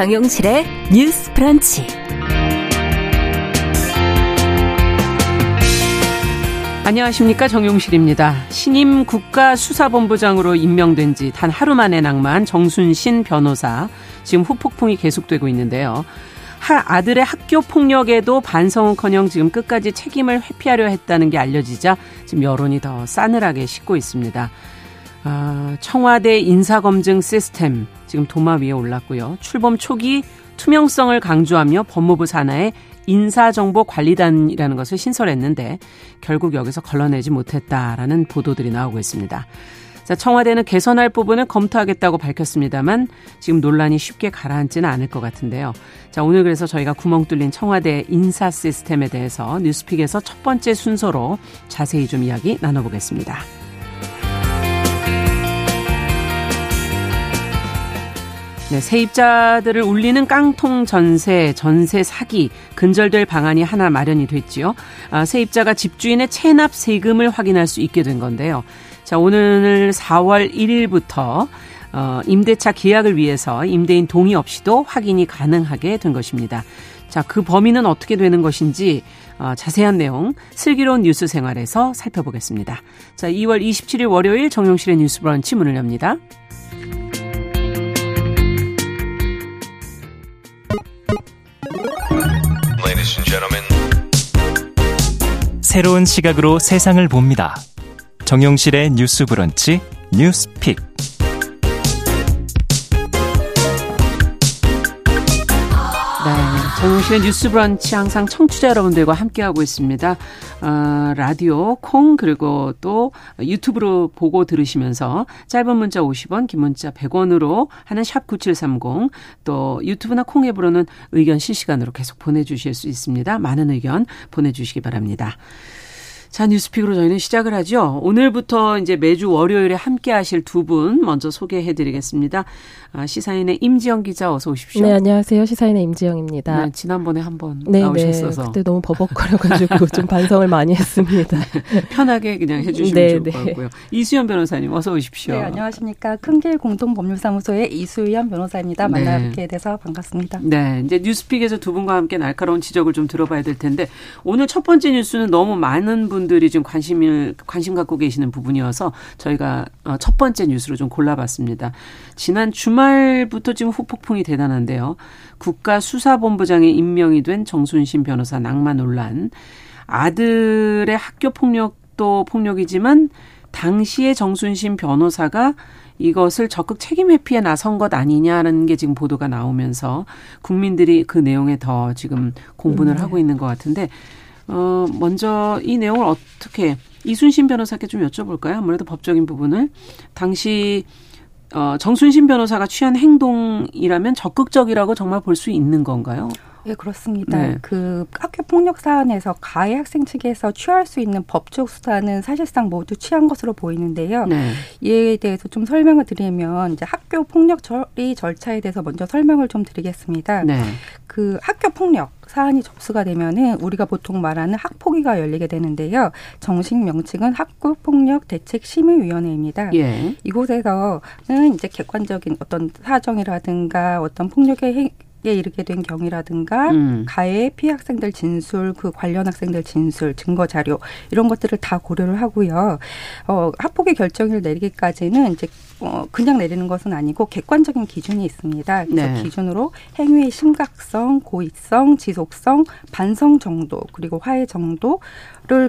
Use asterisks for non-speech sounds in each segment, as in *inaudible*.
정용실의 뉴스 프런치. 안녕하십니까 정용실입니다. 신임 국가수사본부장으로 임명된 지 단 하루 만에 낭만 정순신 변호사 지금 후폭풍이 계속되고 있는데요. 아들의 학교 폭력에도 반성은커녕 지금 끝까지 책임을 회피하려 했다는 게 알려지자 지금 여론이 더 싸늘하게 식고 있습니다. 아, 청와대 인사검증 시스템 지금 도마 위에 올랐고요. 출범 초기 투명성을 강조하며 법무부 산하에 인사정보관리단이라는 것을 신설했는데 결국 여기서 걸러내지 못했다라는 보도들이 나오고 있습니다. 자, 청와대는 개선할 부분을 검토하겠다고 밝혔습니다만 지금 논란이 쉽게 가라앉지는 않을 것 같은데요. 자, 오늘 그래서 저희가 구멍 뚫린 청와대 인사 시스템에 대해서 뉴스픽에서 첫 번째 순서로 자세히 좀 이야기 나눠보겠습니다. 네, 세입자들을 울리는 깡통 전세, 전세 사기, 근절될 방안이 하나 마련이 됐지요. 아, 세입자가 집주인의 체납 세금을 확인할 수 있게 된 건데요. 자, 오늘 4월 1일부터 어, 임대차 계약을 위해서 임대인 동의 없이도 확인이 가능하게 된 것입니다. 자, 그 범위는 어떻게 되는 것인지 어, 자세한 내용 슬기로운 뉴스 생활에서 살펴보겠습니다. 자, 2월 27일 월요일 정용실의 뉴스 브런치 문을 엽니다. 새로운 시각으로 세상을 봅니다. 정용실의 뉴스 브런치 뉴스픽. 정용실의 뉴스 브런치 항상 청취자 여러분들과 함께하고 있습니다. 어, 라디오, 콩, 그리고 또 유튜브로 보고 들으시면서 짧은 문자 50원, 긴 문자 100원으로 하는 샵 9730, 또 유튜브나 콩 앱으로는 의견 실시간으로 계속 보내주실 수 있습니다. 많은 의견 보내주시기 바랍니다. 자, 뉴스픽으로 저희는 시작을 하죠. 오늘부터 이제 매주 월요일에 함께 하실 두 분 먼저 소개해 드리겠습니다. 아, 시사인의 임지영 기자 어서 오십시오. 네, 안녕하세요. 시사인의 임지영입니다. 네, 지난번에 한번 네, 나오셨어서. 네, 그때 너무 버벅거려가지고 좀 반성을 많이 했습니다. *laughs* 네, 편하게 그냥 해주시면 네, 좋을 것 네. 같고요. 이수연 변호사님 어서 오십시오. 네, 안녕하십니까. 큰길 공동법률사무소의 이수연 변호사입니다. 네. 만나 뵙게 돼서 반갑습니다. 네, 이제 뉴스픽에서 두 분과 함께 날카로운 지적을 좀 들어봐야 될 텐데 오늘 첫 번째 뉴스는 너무 많은 분 들이 좀 관심을 관심 갖고 계시는 부분이어서 저희가 어, 첫 번째 뉴스로 좀 골라봤습니다. 지난 주말 주말부터 지금 후폭풍이 대단한데요. 국가수사본부장에 임명이 된 정순신 변호사 낭만 논란. 아들의 학교 폭력도 폭력이지만 당시에 정순신 변호사가 이것을 적극 책임 회피에 나선 것 아니냐는 게 지금 보도가 나오면서 국민들이 그 내용에 더 지금 공분을 네. 하고 있는 것 같은데 어 먼저 이 내용을 어떻게 이순신 변호사께 좀 여쭤볼까요? 아무래도 법적인 부분을 당시 어, 정순신 변호사가 취한 행동이라면 적극적이라고 정말 볼 수 있는 건가요? 네, 그렇습니다. 네. 그 학교 폭력 사안에서 가해 학생 측에서 취할 수 있는 법적 수단은 사실상 모두 취한 것으로 보이는데요. 네. 이에 대해서 좀 설명을 드리면 이제 학교 폭력 처리 절차에 대해서 먼저 설명을 좀 드리겠습니다. 네. 그 학교 폭력 사안이 접수가 되면은 우리가 보통 말하는 학폭위가 열리게 되는데요. 정식 명칭은 학교폭력 대책 심의위원회입니다. 예. 이곳에서는 이제 객관적인 어떤 사정이라든가 어떤 폭력의 행, 에 이르게 된 경위라든가 음. 가해 피해 학생들 진술 그 관련 학생들 진술 증거 자료 이런 것들을 다 고려를 하고요. 어 학폭의 결정을 내리기까지는 이제 어 그냥 내리는 것은 아니고 객관적인 기준이 있습니다. 그래서 네. 기준으로 행위의 심각성, 고의성, 지속성, 반성 정도 그리고 화해 정도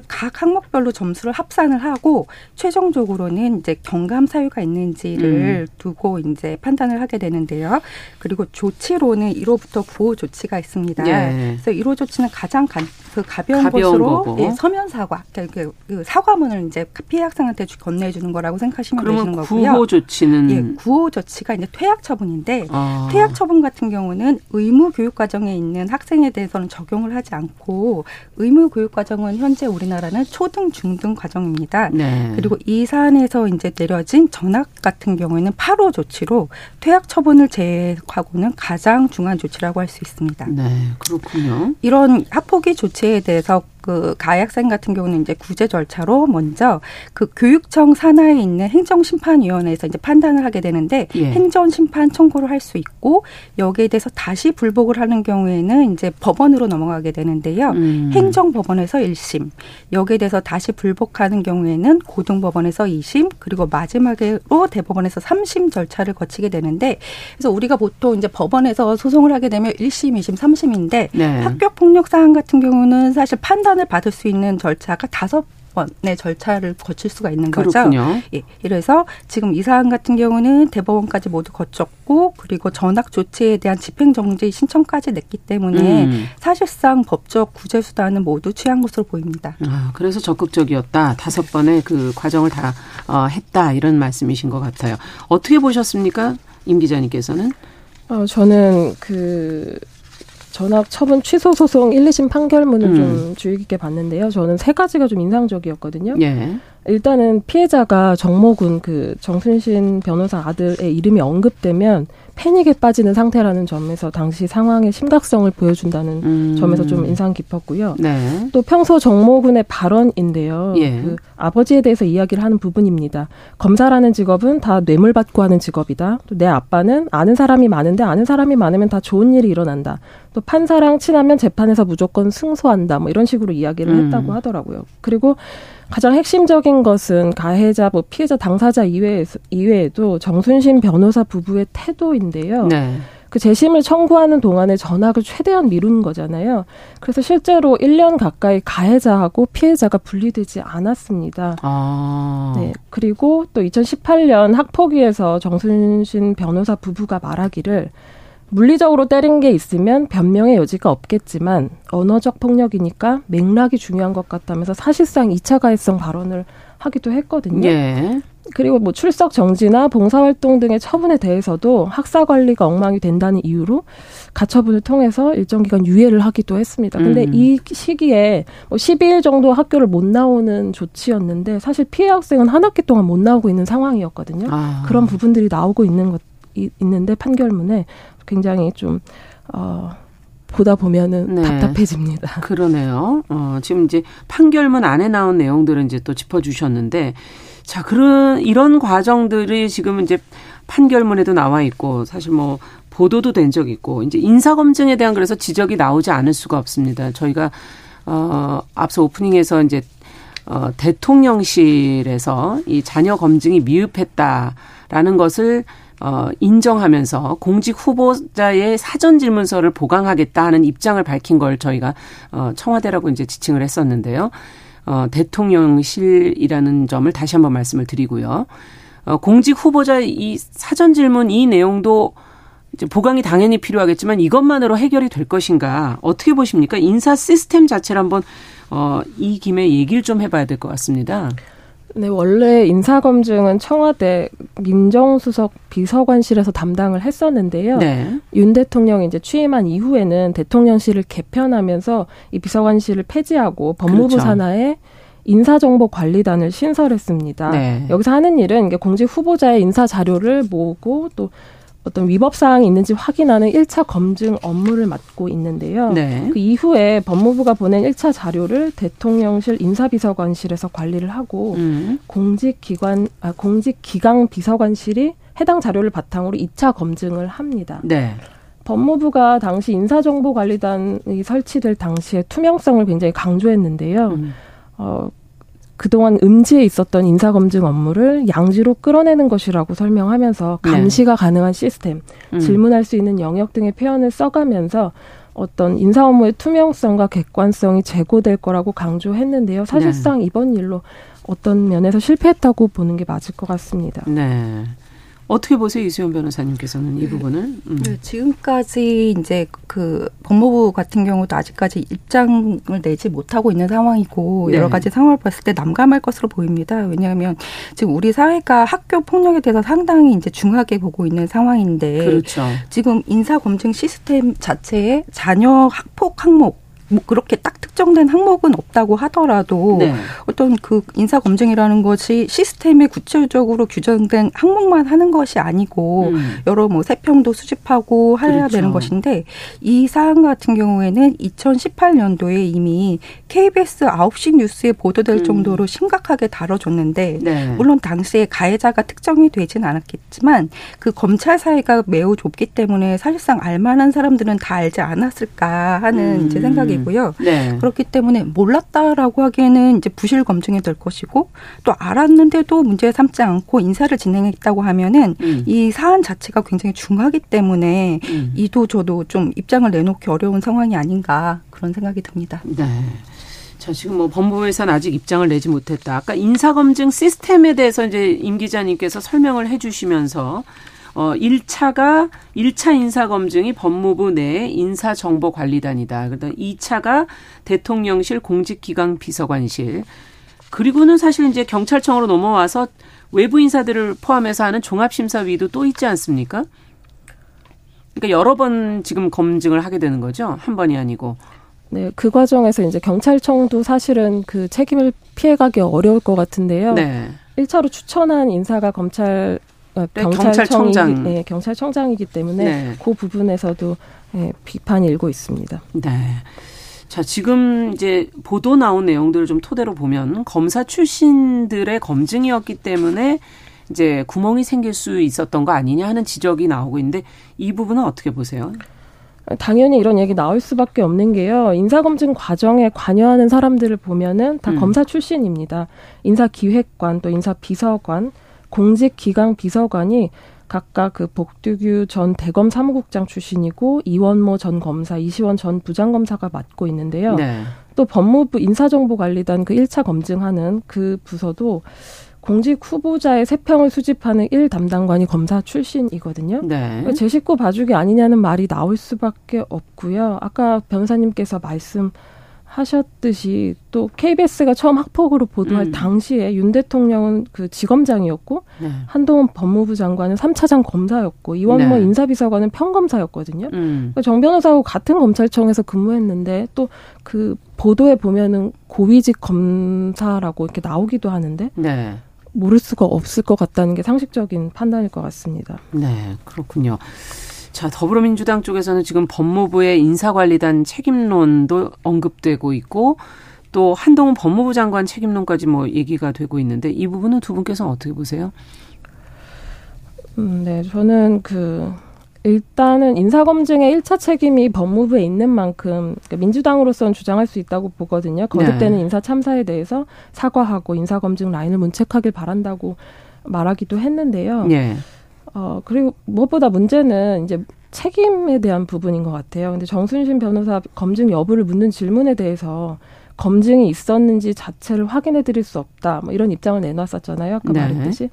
각 항목별로 점수를 합산을 하고 최종적으로는 이제 경감 사유가 있는지를 음. 두고 이제 판단을 하게 되는데요. 그리고 조치로는 1호부터 9호 조치가 있습니다. 예. 그래서 1호 조치는 가장 간, 그 가벼운, 가벼운 것으로 예, 서면 사과, 그러니까 그, 그 사과문을 이제 피해 학생한테 건네주는 거라고 생각하시면 되시는 거고요. 9호 조치는 예, 9호 조치가 이제 퇴학 처분인데 아. 퇴학 처분 같은 경우는 의무 교육 과정에 있는 학생에 대해서는 적용을 하지 않고 의무 교육 과정은 현재 우리나라는 초등 중등 과정입니다. 네. 그리고 이 사안에서 이제 내려진 전학 같은 경우에는 8호 조치로 퇴학 처분을 제외하고는 가장 중한 조치라고 할 수 있습니다. 네, 그렇군요. 이런 학폭위 조치에 대해서 그 가해 학생 같은 경우는 이제 구제 절차로 먼저 그 교육청 산하에 있는 행정심판위원회에서 이제 판단을 하게 되는데 예. 행정심판 청구를 할 수 있고 여기에 대해서 다시 불복을 하는 경우에는 이제 법원으로 넘어가게 되는데요. 음. 행정법원에서 1심 여기에 대해서 다시 불복하는 경우에는 고등법원에서 2심 그리고 마지막으로 대법원에서 3심 절차를 거치게 되는데 그래서 우리가 보통 이제 법원에서 소송을 하게 되면 1심, 2심, 3심인데 네. 학교 폭력 사안 같은 경우는 사실 판단 을 받을 수 있는 절차가 다섯 번의 절차를 거칠 수가 있는 그렇군요. 거죠. 예. 이래서 지금 이 사안 같은 경우는 대법원까지 모두 거쳤고 그리고 전학 조치에 대한 집행 정지 신청까지 냈기 때문에 음. 사실상 법적 구제 수단은 모두 취한 것으로 보입니다. 아, 그래서 적극적이었다. 다섯 번의 그 과정을 다 어, 했다 이런 말씀이신 것 같아요. 어떻게 보셨습니까, 임 기자님께서는? 어, 저는 그 전학 처분 취소 소송 1, 2심 판결문을 음. 좀 주의 깊게 봤는데요. 저는 세 가지가 좀 인상적이었거든요. 예. 일단은 피해자가 정모군 그 정순신 변호사 아들의 이름이 언급되면 패닉에 빠지는 상태라는 점에서 당시 상황의 심각성을 보여준다는 음. 점에서 좀 인상 깊었고요. 네. 또 평소 정모군의 발언인데요. 예. 그 아버지에 대해서 이야기를 하는 부분입니다. 검사라는 직업은 다 뇌물 받고 하는 직업이다. 또 내 아빠는 아는 사람이 많은데 아는 사람이 많으면 다 좋은 일이 일어난다. 또 판사랑 친하면 재판에서 무조건 승소한다. 뭐 이런 식으로 이야기를 음. 했다고 하더라고요. 그리고 가장 핵심적인 것은 가해자, 뭐 피해자 당사자 이외에, 이외에도 정순신 변호사 부부의 태도인데요. 네. 그 재심을 청구하는 동안에 전학을 최대한 미루는 거잖아요. 그래서 실제로 1년 가까이 가해자하고 피해자가 분리되지 않았습니다. 아. 네. 그리고 또 2018년 학폭위에서 정순신 변호사 부부가 말하기를 물리적으로 때린 게 있으면 변명의 여지가 없겠지만 언어적 폭력이니까 맥락이 중요한 것 같다면서 사실상 2차 가해성 발언을 하기도 했거든요. 예. 그리고 뭐 출석 정지나 봉사활동 등의 처분에 대해서도 학사 관리가 엉망이 된다는 이유로 가처분을 통해서 일정 기간 유예를 하기도 했습니다. 근데 음. 이 시기에 뭐 12일 정도 학교를 못 나오는 조치였는데 사실 피해 학생은 한 학기 동안 못 나오고 있는 상황이었거든요. 아. 그런 부분들이 나오고 있는 것 있는데 판결문에 굉장히 좀 어, 보다 보면은 네. 답답해집니다. *laughs* 그러네요. 어, 지금 이제 판결문 안에 나온 내용들은 이제 또 짚어주셨는데, 자, 그런, 이런 과정들이 지금 이제 판결문에도 나와 있고, 사실 뭐, 보도도 된 적 있고, 이제 인사검증에 대한 그래서 지적이 나오지 않을 수가 없습니다. 저희가, 어, 앞서 오프닝에서 이제, 어, 대통령실에서 이 자녀 검증이 미흡했다라는 것을 어, 인정하면서 공직 후보자의 사전 질문서를 보강하겠다 하는 입장을 밝힌 걸 저희가 어, 청와대라고 이제 지칭을 했었는데요. 어, 대통령실이라는 점을 다시 한번 말씀을 드리고요. 어, 공직 후보자 이 사전 질문 이 내용도 이제 보강이 당연히 필요하겠지만 이것만으로 해결이 될 것인가 어떻게 보십니까? 인사 시스템 자체를 한번 어, 이 김에 얘기를 좀 해봐야 될 것 같습니다. 네, 원래 인사검증은 청와대 민정수석 비서관실에서 담당을 했었는데요. 네. 윤 대통령이 이제 취임한 이후에는 대통령실을 개편하면서 이 비서관실을 폐지하고 법무부 그렇죠. 산하에 인사정보관리단을 신설했습니다. 네. 여기서 하는 일은 공직 후보자의 인사 자료를 모으고 또 어떤 위법 사항이 있는지 확인하는 1차 검증 업무를 맡고 있는데요. 네. 그 이후에 법무부가 보낸 1차 자료를 대통령실 인사비서관실에서 관리를 하고 음. 공직 기관 아 공직 기강 비서관실이 해당 자료를 바탕으로 2차 검증을 합니다. 네. 법무부가 당시 인사정보관리단이 설치될 당시에 투명성을 굉장히 강조했는데요. 음. 어, 그동안 음지에 있었던 인사검증 업무를 양지로 끌어내는 것이라고 설명하면서 네. 감시가 네. 가능한 시스템, 음. 질문할 수 있는 영역 등의 표현을 써가면서 어떤 인사 업무의 투명성과 객관성이 제고될 거라고 강조했는데요. 사실상 네. 이번 일로 어떤 면에서 실패했다고 보는 게 맞을 것 같습니다. 네. 어떻게 보세요, 이수연 변호사님께서는 이 네. 부분을? 음. 네, 지금까지 이제 그 법무부 같은 경우도 아직까지 입장을 내지 못하고 있는 상황이고 네. 여러 가지 상황을 봤을 때 남감할 것으로 보입니다. 왜냐하면 지금 우리 사회가 학교 폭력에 대해서 상당히 이제 중하게 보고 있는 상황인데 그렇죠. 지금 인사 검증 시스템 자체에 자녀 학폭 항목 뭐 그렇게 딱 특정된 항목은 없다고 하더라도 네. 어떤 그 인사 검증이라는 것이 시스템에 구체적으로 규정된 항목만 하는 것이 아니고 음. 여러 뭐 세평도 수집하고 해야 그렇죠. 되는 것인데 이 사안 같은 경우에는 2018년도에 이미 KBS 9시 뉴스에 보도될 음. 정도로 심각하게 다뤄졌는데 네. 물론 당시에 가해자가 특정이 되진 않았겠지만 그 검찰 사이가 매우 좁기 때문에 사실상 알만한 사람들은 다 알지 않았을까 하는 음. 제 생각이 고요. 네. 그렇기 때문에 몰랐다라고 하기에는 이제 부실 검증이 될 것이고 또 알았는데도 문제 삼지 않고 인사를 진행했다고 하면은 음. 이 사안 자체가 굉장히 중하기 때문에 음. 이도 저도 좀 입장을 내놓기 어려운 상황이 아닌가 그런 생각이 듭니다. 네. 자, 지금 뭐 법무부에서는 아직 입장을 내지 못했다. 아까 인사검증 시스템에 대해서 이제 임 기자님께서 설명을 해 주시면서 어 1차가 1차 인사 검증이 법무부 내 인사정보관리단이다. 그다음 2차가 대통령실 공직기강 비서관실. 그리고는 사실 이제 경찰청으로 넘어와서 외부 인사들을 포함해서 하는 종합심사위도 또 있지 않습니까? 그러니까 여러 번 지금 검증을 하게 되는 거죠. 한 번이 아니고. 네, 그 과정에서 이제 경찰청도 사실은 그 책임을 피해가기 어려울 것 같은데요. 네. 1차로 추천한 인사가 검찰 어, 네, 경찰청장. 네, 경찰청장이기 때문에 네. 그 부분에서도 네, 비판이 일고 있습니다. 네. 자, 지금 이제 보도 나온 내용들을 좀 토대로 보면 검사 출신들의 검증이었기 때문에 이제 구멍이 생길 수 있었던 거 아니냐 하는 지적이 나오고 있는데 이 부분은 어떻게 보세요? 당연히 이런 얘기 나올 수밖에 없는 게요. 인사검증 과정에 관여하는 사람들을 보면은 다 음. 검사 출신입니다. 인사기획관 또 인사비서관 공직기강 비서관이 각각 그 복두규 전 대검 사무국장 출신이고 이원모 전 검사, 이시원 전 부장검사가 맡고 있는데요. 네. 또 법무부 인사정보관리단 그 1차 검증하는 그 부서도 공직 후보자의 세평을 수집하는 일 담당관이 검사 출신이거든요. 네. 그러니까 제 식구 봐주기 아니냐는 말이 나올 수밖에 없고요. 아까 변호사님께서 말씀 하셨듯이 또 KBS가 처음 학폭으로 보도할 음. 당시에 윤 대통령은 그 지검장이었고 네. 한동훈 법무부 장관은 3차장 검사였고 이원모 네. 인사비서관은 평검사였거든요. 음. 그러니까 정 변호사하고 같은 검찰청에서 근무했는데 또 그 보도에 보면은 고위직 검사라고 이렇게 나오기도 하는데 네. 모를 수가 없을 것 같다는 게 상식적인 판단일 것 같습니다. 네, 그렇군요. 자, 더불어민주당 쪽에서는 지금 법무부의 인사관리단 책임론도 언급되고 있고 또 한동훈 법무부 장관 책임론까지 뭐 얘기가 되고 있는데 이 부분은 두 분께서는 어떻게 보세요? 음, 네, 저는 그 일단은 인사검증의 1차 책임이 법무부에 있는 만큼 그러니까 민주당으로서는 주장할 수 있다고 보거든요. 거듭되는 네. 인사 참사에 대해서 사과하고 인사검증 라인을 문책하길 바란다고 말하기도 했는데요. 네. 어, 그리고 무엇보다 문제는 이제 책임에 대한 부분인 것 같아요. 근데 정순신 변호사 검증 여부를 묻는 질문에 대해서 검증이 있었는지 자체를 확인해 드릴 수 없다. 뭐 이런 입장을 내놨었잖아요. 아까 네. 말했듯이.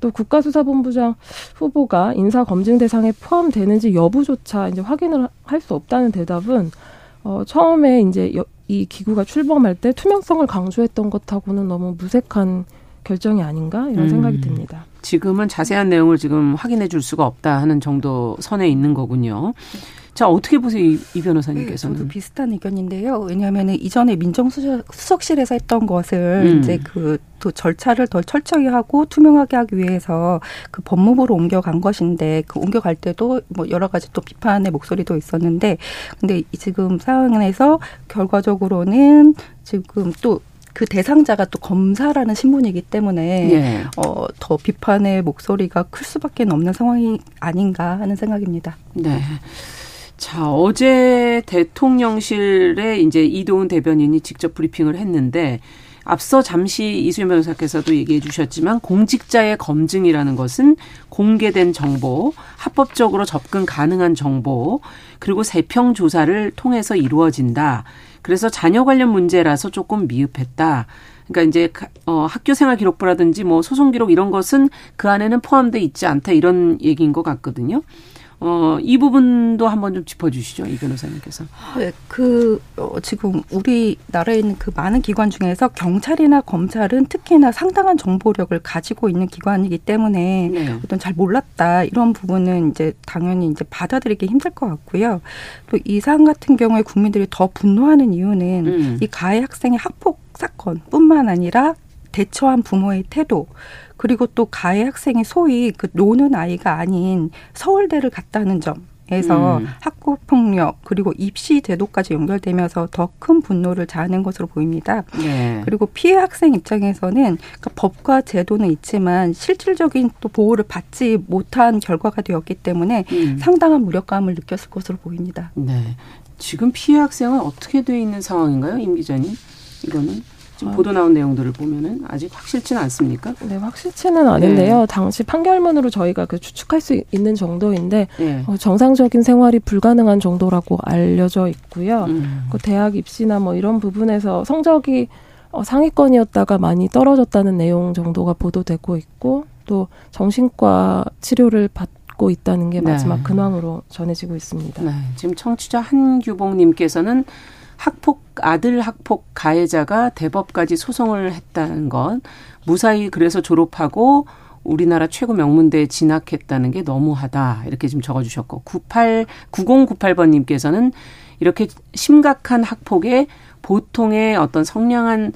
또 국가수사본부장 후보가 인사 검증 대상에 포함되는지 여부조차 이제 확인을 할 수 없다는 대답은 어 처음에 이제 여, 이 기구가 출범할 때 투명성을 강조했던 것하고는 너무 무색한 결정이 아닌가 이런 음. 생각이 듭니다. 지금은 자세한 내용을 지금 확인해 줄 수가 없다 하는 정도 선에 있는 거군요. 자, 어떻게 보세요, 이, 이 변호사님께서는? 네, 저도 비슷한 의견인데요. 왜냐하면 이전에 민정수석실에서 했던 것을 음. 이제 그 또 절차를 더 철저히 하고 투명하게 하기 위해서 그 법무부로 옮겨간 것인데 그 옮겨갈 때도 뭐 여러 가지 또 비판의 목소리도 있었는데 근데 지금 상황에서 결과적으로는 지금 또 그 대상자가 또 검사라는 신분이기 때문에 예. 어, 더 비판의 목소리가 클 수밖에 없는 상황이 아닌가 하는 생각입니다. 네. 자, 어제 대통령실에 이제 이도훈 대변인이 직접 브리핑을 했는데 앞서 잠시 이수연 변호사께서도 얘기해 주셨지만 공직자의 검증이라는 것은 공개된 정보, 합법적으로 접근 가능한 정보, 그리고 세평 조사를 통해서 이루어진다. 그래서 자녀 관련 문제라서 조금 미흡했다. 그러니까 이제 어 학교 생활 기록부라든지 뭐 소송 기록 이런 것은 그 안에는 포함돼 있지 않다 이런 얘기인 것 같거든요. 어, 이 부분도 한번 좀 짚어주시죠, 이 변호사님께서. 네, 그 어, 지금 우리 나라에 있는 그 많은 기관 중에서 경찰이나 검찰은 특히나 상당한 정보력을 가지고 있는 기관이기 때문에 네. 어떤 잘 몰랐다 이런 부분은 이제 당연히 이제 받아들이기 힘들 것 같고요. 또 이 사안 같은 경우에 국민들이 더 분노하는 이유는 음. 이 가해 학생의 학폭 사건뿐만 아니라 대처한 부모의 태도 그리고 또 가해 학생이 소위 그 노는 아이가 아닌 서울대를 갔다는 점. 에서 음. 학교 폭력 그리고 입시 제도까지 연결되면서 더 큰 분노를 자아낸 것으로 보입니다. 네. 그리고 피해 학생 입장에서는 그러니까 법과 제도는 있지만 실질적인 또 보호를 받지 못한 결과가 되었기 때문에 음. 상당한 무력감을 느꼈을 것으로 보입니다. 네. 지금 피해 학생은 어떻게 돼 있는 상황인가요, 임 기자님? 이거는? 지금 보도 나온 내용들을 보면은 아직 확실치는 않습니까? 네, 확실치는 아닌데요. 네. 당시 판결문으로 저희가 그 추측할 수 있는 정도인데 네. 어, 정상적인 생활이 불가능한 정도라고 알려져 있고요. 음. 그 대학 입시나 뭐 이런 부분에서 성적이 어, 상위권이었다가 많이 떨어졌다는 내용 정도가 보도되고 있고 또 정신과 치료를 받고 있다는 게 마지막 네. 근황으로 전해지고 있습니다. 네, 지금 청취자 한규봉님께서는 학폭 아들 학폭 가해자가 대법까지 소송을 했다는 건 무사히 그래서 졸업하고 우리나라 최고 명문대에 진학했다는 게 너무하다. 이렇게 좀 적어 주셨고, 98, 9098번 님께서는 이렇게 심각한 학폭에 보통의 어떤 성량한,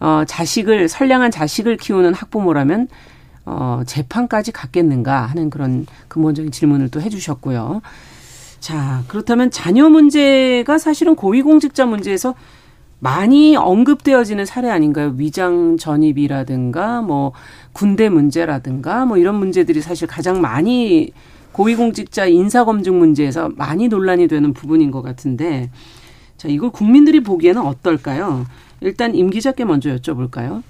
어, 자식을, 선량한 자식을 키우는 학부모라면, 어, 재판까지 갔겠는가 하는 그런 근본적인 질문을 또 해 주셨고요. 자, 그렇다면 자녀 문제가 사실은 고위공직자 문제에서 많이 언급되어지는 사례 아닌가요? 위장 전입이라든가 뭐 군대 문제라든가 뭐 이런 문제들이 사실 가장 많이 고위공직자 인사검증 문제에서 많이 논란이 되는 부분인 것 같은데 자, 이걸 국민들이 보기에는 어떨까요? 일단 임 기자께 먼저 여쭤볼까요?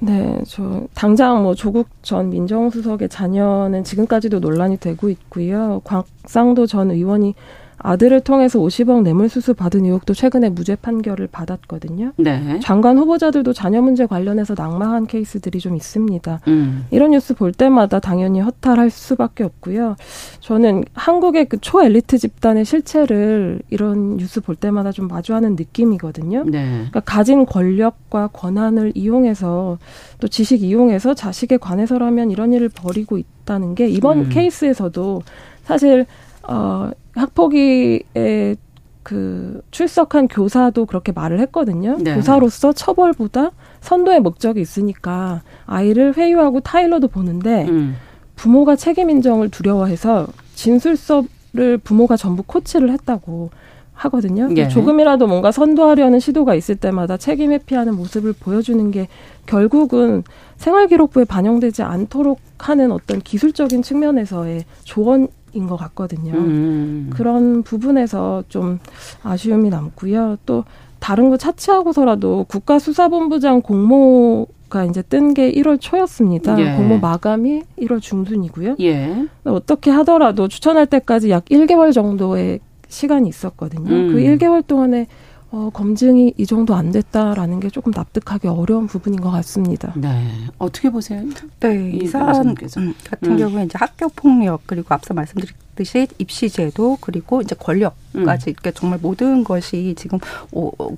네, 저 당장 뭐 조국 전 민정수석의 자녀는 지금까지도 논란이 되고 있고요. 곽상도 전 의원이 아들을 통해서 50억 뇌물수수 받은 의혹도 최근에 무죄 판결을 받았거든요. 네. 장관 후보자들도 자녀 문제 관련해서 낙마한 케이스들이 좀 있습니다. 음. 이런 뉴스 볼 때마다 당연히 허탈할 수밖에 없고요. 저는 한국의 그 초엘리트 집단의 실체를 이런 뉴스 볼 때마다 좀 마주하는 느낌이거든요. 네. 그러니까 가진 권력과 권한을 이용해서 또 지식 이용해서 자식에 관해서라면 이런 일을 벌이고 있다는 게 이번 음. 케이스에서도 사실 어 학폭위에 그 출석한 교사도 그렇게 말을 했거든요. 네. 교사로서 처벌보다 선도의 목적이 있으니까 아이를 회유하고 타일러도 보는데 음. 부모가 책임 인정을 두려워해서 진술서를 부모가 전부 코치를 했다고 하거든요. 예. 조금이라도 뭔가 선도하려는 시도가 있을 때마다 책임 회피하는 모습을 보여주는 게 결국은 생활기록부에 반영되지 않도록 하는 어떤 기술적인 측면에서의 조언 인것 같거든요. 음. 그런 부분에서 좀 아쉬움이 남고요. 또 다른 거 차치하고서라도 국가수사본부장 공모 가 이제 뜬 게 1월 초였습니다. 예. 공모 마감이 1월 중순이고요. 예. 어떻게 하더라도 추천할 때까지 약 1개월 정도의 시간이 있었거든요. 음. 그 1개월 동안에 어, 검증이 이 정도 안 됐다라는 게 조금 납득하기 어려운 부분인 것 같습니다. 네. 어떻게 보세요? 네. 이 사안 음, 같은 음. 경우에 이제 학교 폭력 그리고 앞서 말씀드렸듯이 입시 제도 그리고 이제 권력 까지 음. 이렇게 정말 모든 것이 지금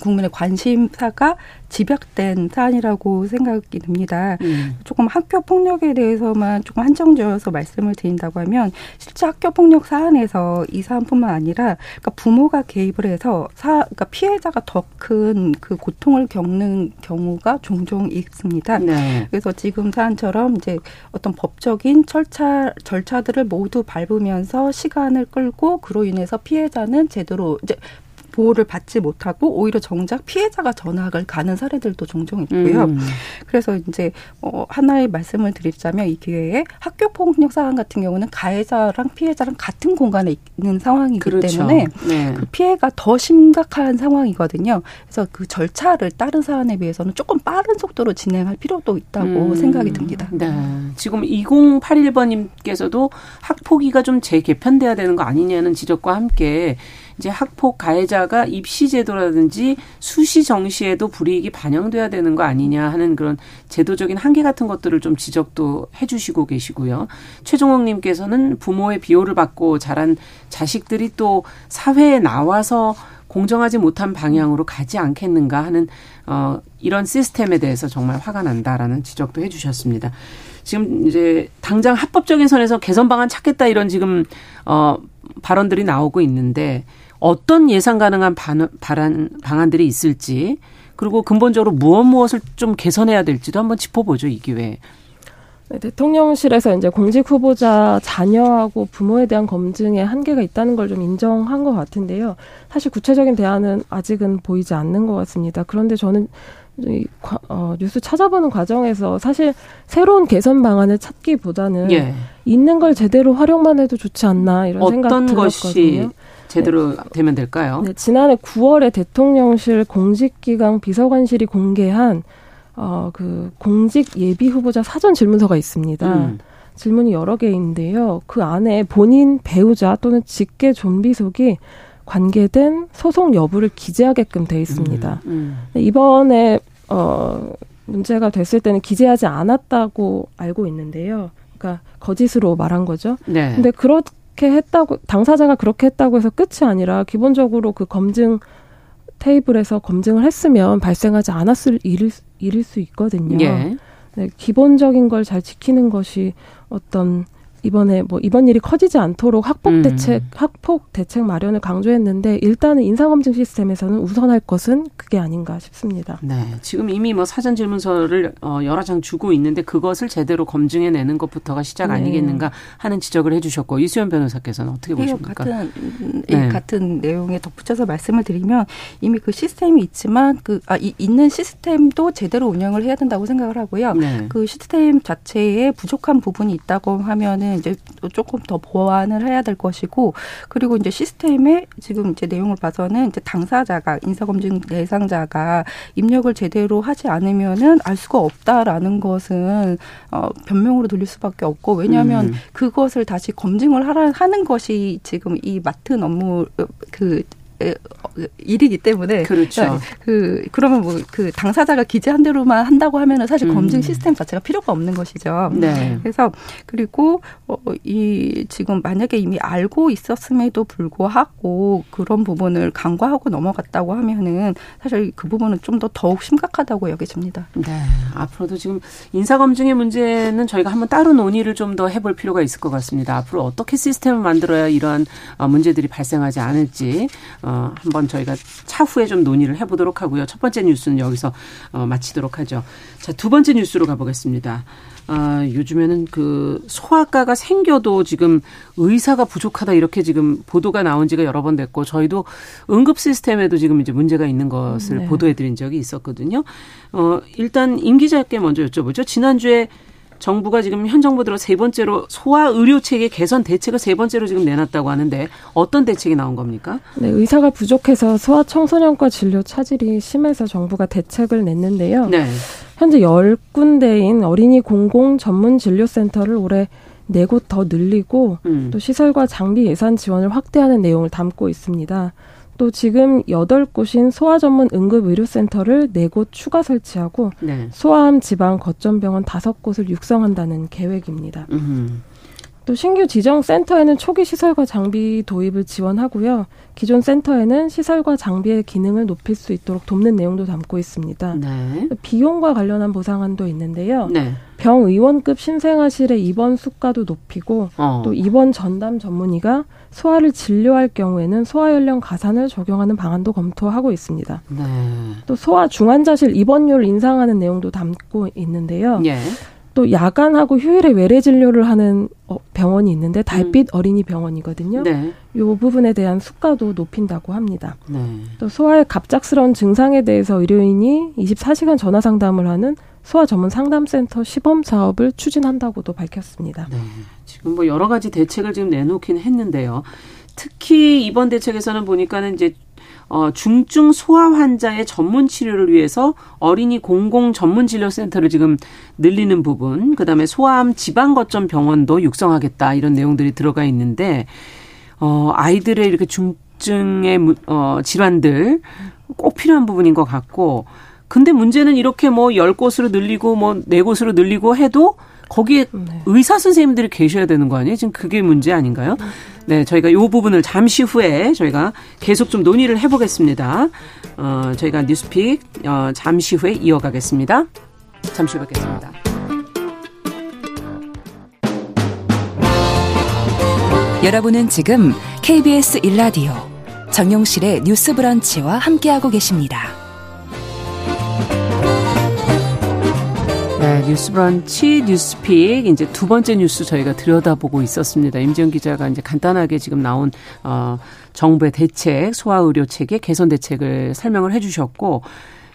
국민의 관심사가 집약된 사안이라고 생각이 듭니다. 음. 조금 학교 폭력에 대해서만 조금 한정지어서 말씀을 드린다고 하면 실제 학교 폭력 사안에서 이 사안뿐만 아니라 그러니까 부모가 개입을 해서 사 그러니까 피해자가 더 큰 그 고통을 겪는 경우가 종종 있습니다. 네. 그래서 지금 사안처럼 이제 어떤 법적인 절차 절차들을 모두 밟으면서 시간을 끌고 그로 인해서 피해자는 제대로 이제 보호를 받지 못하고 오히려 정작 피해자가 전학을 가는 사례들도 종종 있고요. 음. 그래서 이제 어 하나의 말씀을 드리자면 이 기회에 학교 폭력 사안 같은 경우는 가해자랑 피해자랑 같은 공간에 있는 상황이기 그렇죠. 때문에 네. 그 피해가 더 심각한 상황이거든요. 그래서 그 절차를 다른 사안에 비해서는 조금 빠른 속도로 진행할 필요도 있다고 음. 생각이 듭니다. 네. 지금 2081번님께서도 학폭위가 좀 재개편돼야 되는 거 아니냐는 지적과 함께 이제 학폭 가해자가 입시 제도라든지 수시 정시에도 불이익이 반영돼야 되는 거 아니냐 하는 그런 제도적인 한계 같은 것들을 좀 지적도 해주시고 계시고요. 최종옥 님께서는 부모의 비호를 받고 자란 자식들이 또 사회에 나와서 공정하지 못한 방향으로 가지 않겠는가 하는 어 이런 시스템에 대해서 정말 화가 난다라는 지적도 해 주셨습니다. 지금 이제 당장 합법적인 선에서 개선 방안 찾겠다 이런 지금 어 발언들이 나오고 있는데 어떤 예상 가능한 반, 발안, 방안들이 있을지 그리고 근본적으로 무엇 무엇을 좀 개선해야 될지도 한번 짚어보죠 이 기회에. 네, 대통령실에서 이제 공직 후보자 자녀하고 부모에 대한 검증에 한계가 있다는 걸 좀 인정한 것 같은데요. 사실 구체적인 대안은 아직은 보이지 않는 것 같습니다. 그런데 저는 이 어, 뉴스 찾아보는 과정에서 사실 새로운 개선 방안을 찾기보다는 예. 있는 걸 제대로 활용만 해도 좋지 않나 이런 생각 들었거든요. 것이 제대로 네. 되면 될까요? 네, 지난해 9월에 대통령실 공직기강 비서관실이 공개한 어, 그 공직 예비 후보자 사전 질문서가 있습니다. 음. 질문이 여러 개인데요. 그 안에 본인 배우자 또는 직계 존비 속이 관계된 소송 여부를 기재하게끔 돼 있습니다. 음, 음. 이번에 어 문제가 됐을 때는 기재하지 않았다고 알고 있는데요. 그러니까 거짓으로 말한 거죠. 네. 근데 그렇 게 했다고 당사자가 그렇게 했다고 해서 끝이 아니라 기본적으로 그 검증 테이블에서 검증을 했으면 발생하지 않았을 일일, 일일 수 있거든요. 예. 네, 기본적인 걸 잘 지키는 것이 어떤 이번에 뭐 이번 일이 커지지 않도록 학폭 음. 대책 학폭 대책 마련을 강조했는데 일단은 인사검증 시스템에서는 우선할 것은 그게 아닌가 싶습니다. 네, 지금 이미 뭐 사전 질문서를 어 여러 장 주고 있는데 그것을 제대로 검증해 내는 것부터가 시작 네. 아니겠는가 하는 지적을 해주셨고 이수연 변호사께서는 어떻게 네, 보십니까? 같은 네. 같은 내용에 덧붙여서 말씀을 드리면 이미 그 시스템이 있지만 그 아, 이, 있는 시스템도 제대로 운영을 해야 된다고 생각을 하고요. 네. 그 시스템 자체에 부족한 부분이 있다고 하면은 부분은 이제 조금 더 보완을 해야 될 것이고 그리고 이제 시스템에 지금 이제 내용을 봐서는 이제 당사자가 인사검증 대상자가 입력을 제대로 하지 않으면은 알 수가 없다라는 것은 어 변명으로 들릴 수밖에 없고 왜냐하면 음. 그것을 다시 검증을 하라 하는 것이 지금 이 맡은 업무 그 일이기 때문에 그렇죠. 네, 그 그러면 뭐 그 당사자가 기재한 대로만 한다고 하면은 사실 음. 검증 시스템 자체가 필요가 없는 것이죠. 네. 그래서 그리고 어, 이 지금 만약에 이미 알고 있었음에도 불구하고 그런 부분을 간과하고 넘어갔다고 하면은 사실 그 부분은 좀 더 더욱 심각하다고 여겨집니다. 네. 앞으로도 지금 인사 검증의 문제는 저희가 한번 따로 논의를 좀 더 해볼 필요가 있을 것 같습니다. 앞으로 어떻게 시스템을 만들어야 이러한 어, 문제들이 발생하지 않을지. 어, 한번 저희가 차후에 좀 논의를 해보도록 하고요. 첫 번째 뉴스는 여기서 어, 마치도록 하죠. 자, 두 번째 뉴스로 가보겠습니다. 아, 요즘에는 그 소아과가 생겨도 지금 의사가 부족하다 이렇게 지금 보도가 나온 지가 여러 번 됐고 저희도 응급 시스템에도 지금 이제 문제가 있는 것을 네. 보도해 드린 적이 있었거든요. 어, 일단 임 기자께 먼저 여쭤보죠. 지난주에 정부가 지금 현 정부 들어 세 번째로 소아 의료 체계 개선 대책을 세 번째로 지금 내놨다고 하는데 어떤 대책이 나온 겁니까? 네, 의사가 부족해서 소아 청소년과 진료 차질이 심해서 정부가 대책을 냈는데요. 네. 현재 열군데인 어린이 공공 전문 진료 센터를 올해 네 곳 더 늘리고 음. 또 시설과 장비 예산 지원을 확대하는 내용을 담고 있습니다. 또 지금 여덟 곳인 소아 전문 응급 의료센터를 네 곳 추가 설치하고 네. 소아암 지방 거점 병원 다섯 곳을 육성한다는 계획입니다. 음. 또 신규 지정 센터에는 초기 시설과 장비 도입을 지원하고요. 기존 센터에는 시설과 장비의 기능을 높일 수 있도록 돕는 내용도 담고 있습니다. 네. 비용과 관련한 보상안도 있는데요. 네. 병의원급 신생아실의 입원 수가도 높이고 어. 또 입원 전담 전문의가 소아를 진료할 경우에는 소아 연령 가산을 적용하는 방안도 검토하고 있습니다. 네. 또 소아 중환자실 입원료를 인상하는 내용도 담고 있는데요. 예. 또 야간하고 휴일에 외래 진료를 하는 어, 병원이 있는데 달빛 음. 어린이 병원이거든요. 네. 이 부분에 대한 수가도 높인다고 합니다. 네. 또 소아의 갑작스러운 증상에 대해서 의료인이 24시간 전화 상담을 하는 소아 전문 상담센터 시범 사업을 추진한다고도 밝혔습니다. 네. 지금 뭐 여러 가지 대책을 지금 내놓긴 했는데요. 특히 이번 대책에서는 보니까는 이제 어, 중증 소아 환자의 전문 치료를 위해서 어린이 공공 전문 진료 센터를 지금 늘리는 부분, 그다음에 소아암 지방 거점 병원도 육성하겠다 이런 내용들이 들어가 있는데 어, 아이들의 이렇게 중 우울증의 어, 질환들 꼭 필요한 부분인 것 같고 근데 문제는 이렇게 뭐 열곳으로 늘리고 뭐 네 곳으로 늘리고 해도 거기에 네. 의사 선생님들이 계셔야 되는 거 아니에요? 지금 그게 문제 아닌가요? 네, 저희가 이 부분을 잠시 후에 저희가 계속 좀 논의를 해보겠습니다. 어, 저희가 뉴스픽 어, 잠시 후에 이어가겠습니다. 잠시 후에 뵙겠습니다. 여러분은 지금 KBS 일라디오 정용실의 뉴스 브런치와 함께하고 계십니다. 네, 뉴스브런치 뉴스픽 이제 두 번째 뉴스 저희가 들여다보고 있었습니다. 임지영 기자가 이제 간단하게 지금 나온 어 정부의 대책, 소아 의료 체계 개선 대책을 설명을 해 주셨고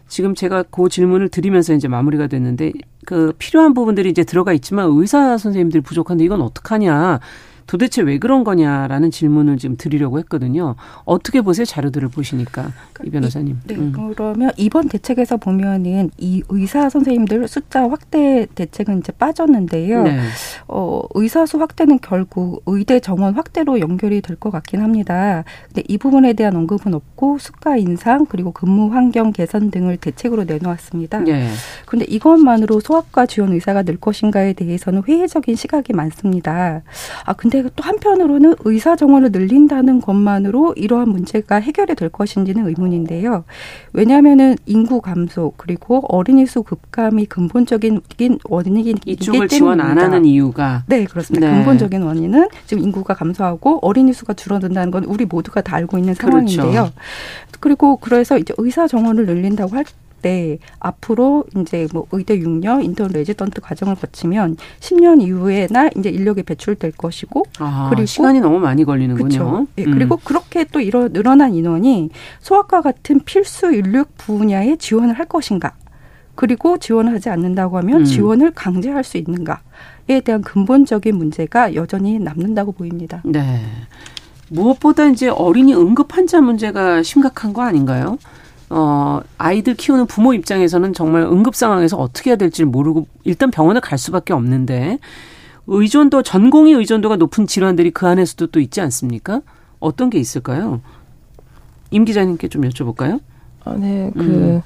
지금 제가 그 질문을 드리면서 이제 마무리가 됐는데 그 필요한 부분들이 이제 들어가 있지만 의사 선생님들이 부족한데 이건 어떡하냐. 도대체 왜 그런 거냐라는 질문을 지금 드리려고 했거든요. 어떻게 보세요? 자료들을 보시니까 이 변호사님. 네, 음. 그러면 이번 대책에서 보면은 이 의사 선생님들 숫자 확대 대책은 이제 빠졌는데요. 네. 어, 의사 수 확대는 결국 의대 정원 확대로 연결이 될 것 같긴 합니다. 근데 이 부분에 대한 언급은 없고 수가 인상 그리고 근무 환경 개선 등을 대책으로 내놓았습니다. 네. 그런데 이것만으로 소아과 지원 의사가 늘 것인가에 대해서는 회의적인 시각이 많습니다. 아 근데 근데 또 한편으로는 의사 정원을 늘린다는 것만으로 이러한 문제가 해결이 될 것인지는 의문인데요. 왜냐하면은 인구 감소 그리고 어린이 수 급감이 근본적인 원인이기 이쪽을 지원 안 하는 이유가 네 그렇습니다. 네. 근본적인 원인은 지금 인구가 감소하고 어린이 수가 줄어든다는 건 우리 모두가 다 알고 있는. 상황인데요. 그렇죠. 그리고 그래서 이제 의사 정원을 늘린다고 할 때 앞으로 이제 뭐 의대 6년 인턴 레지던트 과정을 거치면 10년 이후에나 이제 인력이 배출될 것이고 아, 그리고 시간이 너무 많이 걸리는군요. 그렇죠. 예, 그리고 음. 그렇게 또 이러 늘어난 인원이 소아과 같은 필수 인력 분야에 지원을 할 것인가? 그리고 지원을 하지 않는다고 하면 음. 지원을 강제할 수 있는가에 대한 근본적인 문제가 여전히 남는다고 보입니다. 네. 무엇보다 이제 어린이 응급 환자 문제가 심각한 거 아닌가요? 어, 아이들 키우는 부모 입장에서는 정말 응급 상황에서 어떻게 해야 될지 모르고 일단 병원에 갈 수밖에 없는데 의존도 전공의 의존도가 높은 질환들이 그 안에서도 또 있지 않습니까? 어떤 게 있을까요? 임 기자님께 좀 여쭤볼까요? 아, 네, 그 음.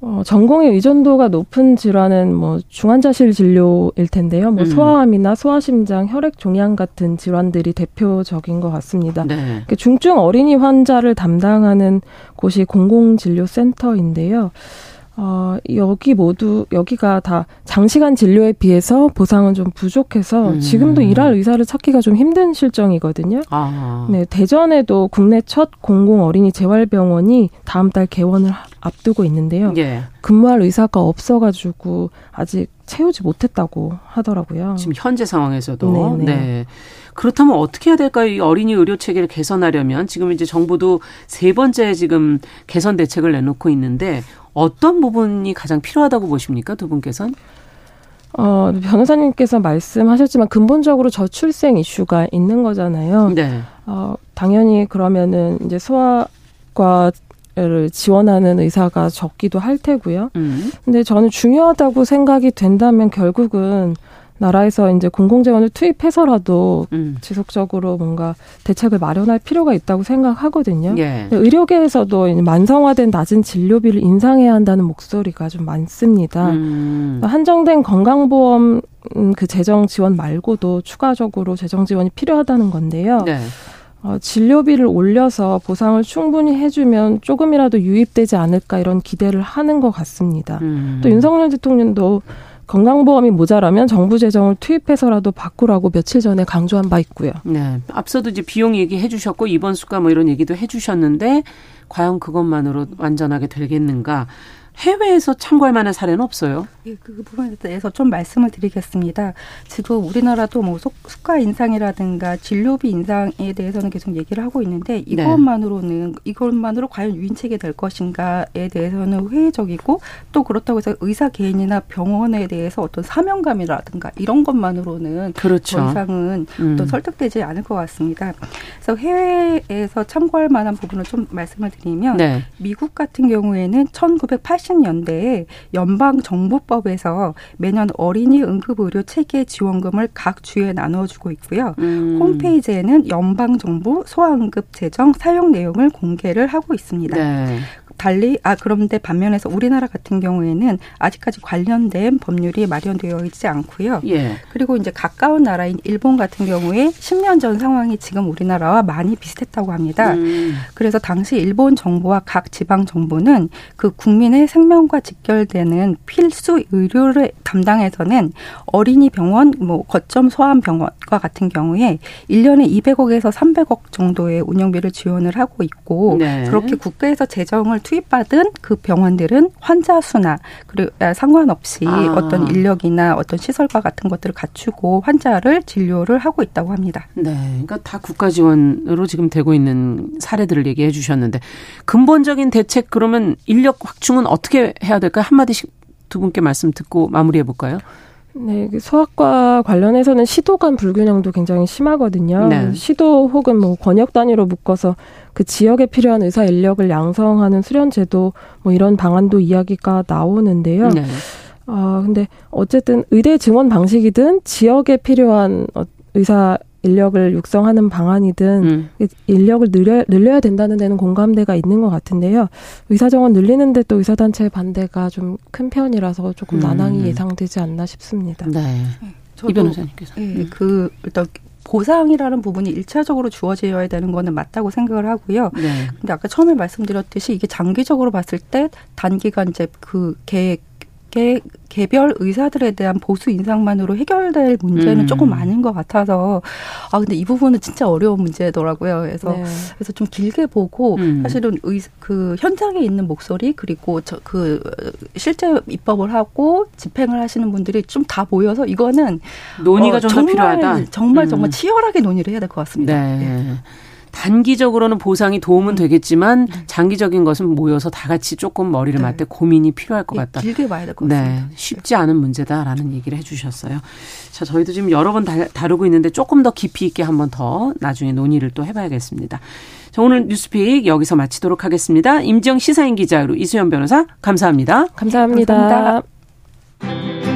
어, 전공의 의존도가 높은 질환은 뭐 중환자실 진료일 텐데요. 뭐 음. 소아암이나 소아심장, 혈액 종양 같은 질환들이 대표적인 것 같습니다. 네. 중증 어린이 환자를 담당하는 곳이 공공진료센터인데요. 어, 여기 모두, 여기가 다 장시간 진료에 비해서 보상은 좀 부족해서 음. 지금도 일할 의사를 찾기가 좀 힘든 실정이거든요. 아. 네, 대전에도 국내 첫 공공 어린이 재활병원이 다음 달 개원을 앞두고 있는데요. 예. 근무할 의사가 없어가지고 아직 채우지 못했다고 하더라고요. 지금 현재 상황에서도. 네네. 네. 네. 그렇다면 어떻게 해야 될까요? 이 어린이 의료 체계를 개선하려면 지금 이제 정부도 세 번째 지금 개선 대책을 내놓고 있는데 어떤 부분이 가장 필요하다고 보십니까? 두 분께서는? 어, 변호사님께서 말씀하셨지만 근본적으로 저출생 이슈가 있는 거잖아요. 네. 어, 당연히 그러면은 이제 소아과 를 지원하는 의사가 적기도 할 테고요. 음. 근데 저는 중요하다고 생각이 된다면 결국은 나라에서 이제 공공재원을 투입해서라도 음. 지속적으로 뭔가 대책을 마련할 필요가 있다고 생각하거든요. 예. 의료계에서도 만성화된 낮은 진료비를 인상해야 한다는 목소리가 좀 많습니다. 음. 한정된 건강보험 음, 그 재정 지원 말고도 추가적으로 재정 지원이 필요하다는 건데요. 네. 어, 진료비를 올려서 보상을 충분히 해주면 조금이라도 유입되지 않을까 이런 기대를 하는 것 같습니다. 음. 또 윤석열 대통령도 건강보험이 모자라면 정부 재정을 투입해서라도 바꾸라고 며칠 전에 강조한 바 있고요. 네. 앞서도 이제 비용 얘기해 주셨고 이번 수가 뭐 이런 얘기도 해 주셨는데 과연 그것만으로 완전하게 되겠는가? 해외에서 참고할 만한 사례는 없어요. 예, 그 부분에 대해서 좀 말씀을 드리겠습니다. 지금 우리나라도 뭐 수가 인상이라든가 진료비 인상에 대해서는 계속 얘기를 하고 있는데 네. 이것만으로는 네. 이것만으로 과연 유인책이 될 것인가에 대해서는 회의적이고 또 그렇다고 해서 의사 개인이나 병원에 대해서 어떤 사명감이라든가 이런 것만으로는 그렇죠. 더 이상은 음. 또 설득되지 않을 것 같습니다. 그래서 해외에서 참고할 만한 부분을 좀 말씀을 드리면 네. 미국 같은 경우에는 1980 1980년대에 연방 정부법에서 매년 어린이 응급 의료 체계 지원금을 각 주에 나눠주고 있고요. 음. 홈페이지에는 연방 정부 소아응급 재정 사용 내용을 공개를 하고 있습니다. 네. 달리 아 그런데 반면에서 우리나라 같은 경우에는 아직까지 관련된 법률이 마련되어 있지 않고요. 예. 그리고 이제 가까운 나라인 일본 같은 경우에 10년 전 상황이 지금 우리나라와 많이 비슷했다고 합니다. 음. 그래서 당시 일본 정부와 각 지방 정부는 그 국민의 생명과 직결되는 필수 의료를 담당해서는 어린이 병원, 뭐 거점 소아암 병원과 같은 경우에 1년에 200억에서 300억 정도의 운영비를 지원을 하고 있고 네. 그렇게 국가에서 재정을 투입받은 그 병원들은 환자 수나 그리고 아, 상관없이 아. 어떤 인력이나 어떤 시설과 같은 것들을 갖추고 환자를 진료를 하고 있다고 합니다. 네, 그러니까 다 국가 지원으로 지금 되고 있는 사례들을 얘기해 주셨는데 근본적인 대책 그러면 인력 확충은 어떻게 해야 될까요? 한 마디씩 두 분께 말씀 듣고 마무리해 볼까요? 네, 그 소아과 관련해서는 시도 간 불균형도 굉장히 심하거든요. 네. 시도 혹은 뭐 권역 단위로 묶어서 그 지역에 필요한 의사 인력을 양성하는 수련 제도 뭐 이런 방안도 이야기가 나오는데요. 네. 아, 근데 어쨌든 의대 증원 방식이든 지역에 필요한 어, 의사 인력을 육성하는 방안이든 음. 인력을 늘려, 늘려야 된다는 데는 공감대가 있는 것 같은데요. 의사 정원 늘리는데 또 의사단체 반대가 좀 큰 편이라서 조금 난항이 음. 예상되지 않나 싶습니다. 네. 이 변호사님께서. 네, 그 일단 보상이라는 부분이 일차적으로 주어져야 되는 거는 맞다고 생각을 하고요. 네. 근데 아까 처음에 말씀드렸듯이 이게 장기적으로 봤을 때 단기간 이제 그 계획 개, 개별 의사들에 대한 보수 인상만으로 해결될 문제는 음. 조금 많은 것 같아서 아 근데 이 부분은 진짜 어려운 문제더라고요. 그래서 네. 그래서 좀 길게 보고 음. 사실은 의, 그 현장에 있는 목소리 그리고 저 그 실제 입법을 하고 집행을 하시는 분들이 좀 다 모여서 이거는 논의가 어, 좀더 필요하다. 정말 정말 음. 치열하게 논의를 해야 될 것 같습니다. 네. 네. 단기적으로는 보상이 도움은 음. 되겠지만 음. 장기적인 것은 모여서 다 같이 조금 머리를 네. 맞대 고민이 필요할 것 예, 같다. 길게 봐야 될 것 같습니다. 네, 쉽지 않은 문제다라는 얘기를 해주셨어요. 자, 저희도 지금 여러 번 다루고 있는데 조금 더 깊이 있게 한번 더 나중에 논의를 또 해봐야겠습니다. 자, 오늘 뉴스픽 여기서 마치도록 하겠습니다. 임지영 시사인 기자 이수연 변호사 감사합니다. 감사합니다. 감사합니다.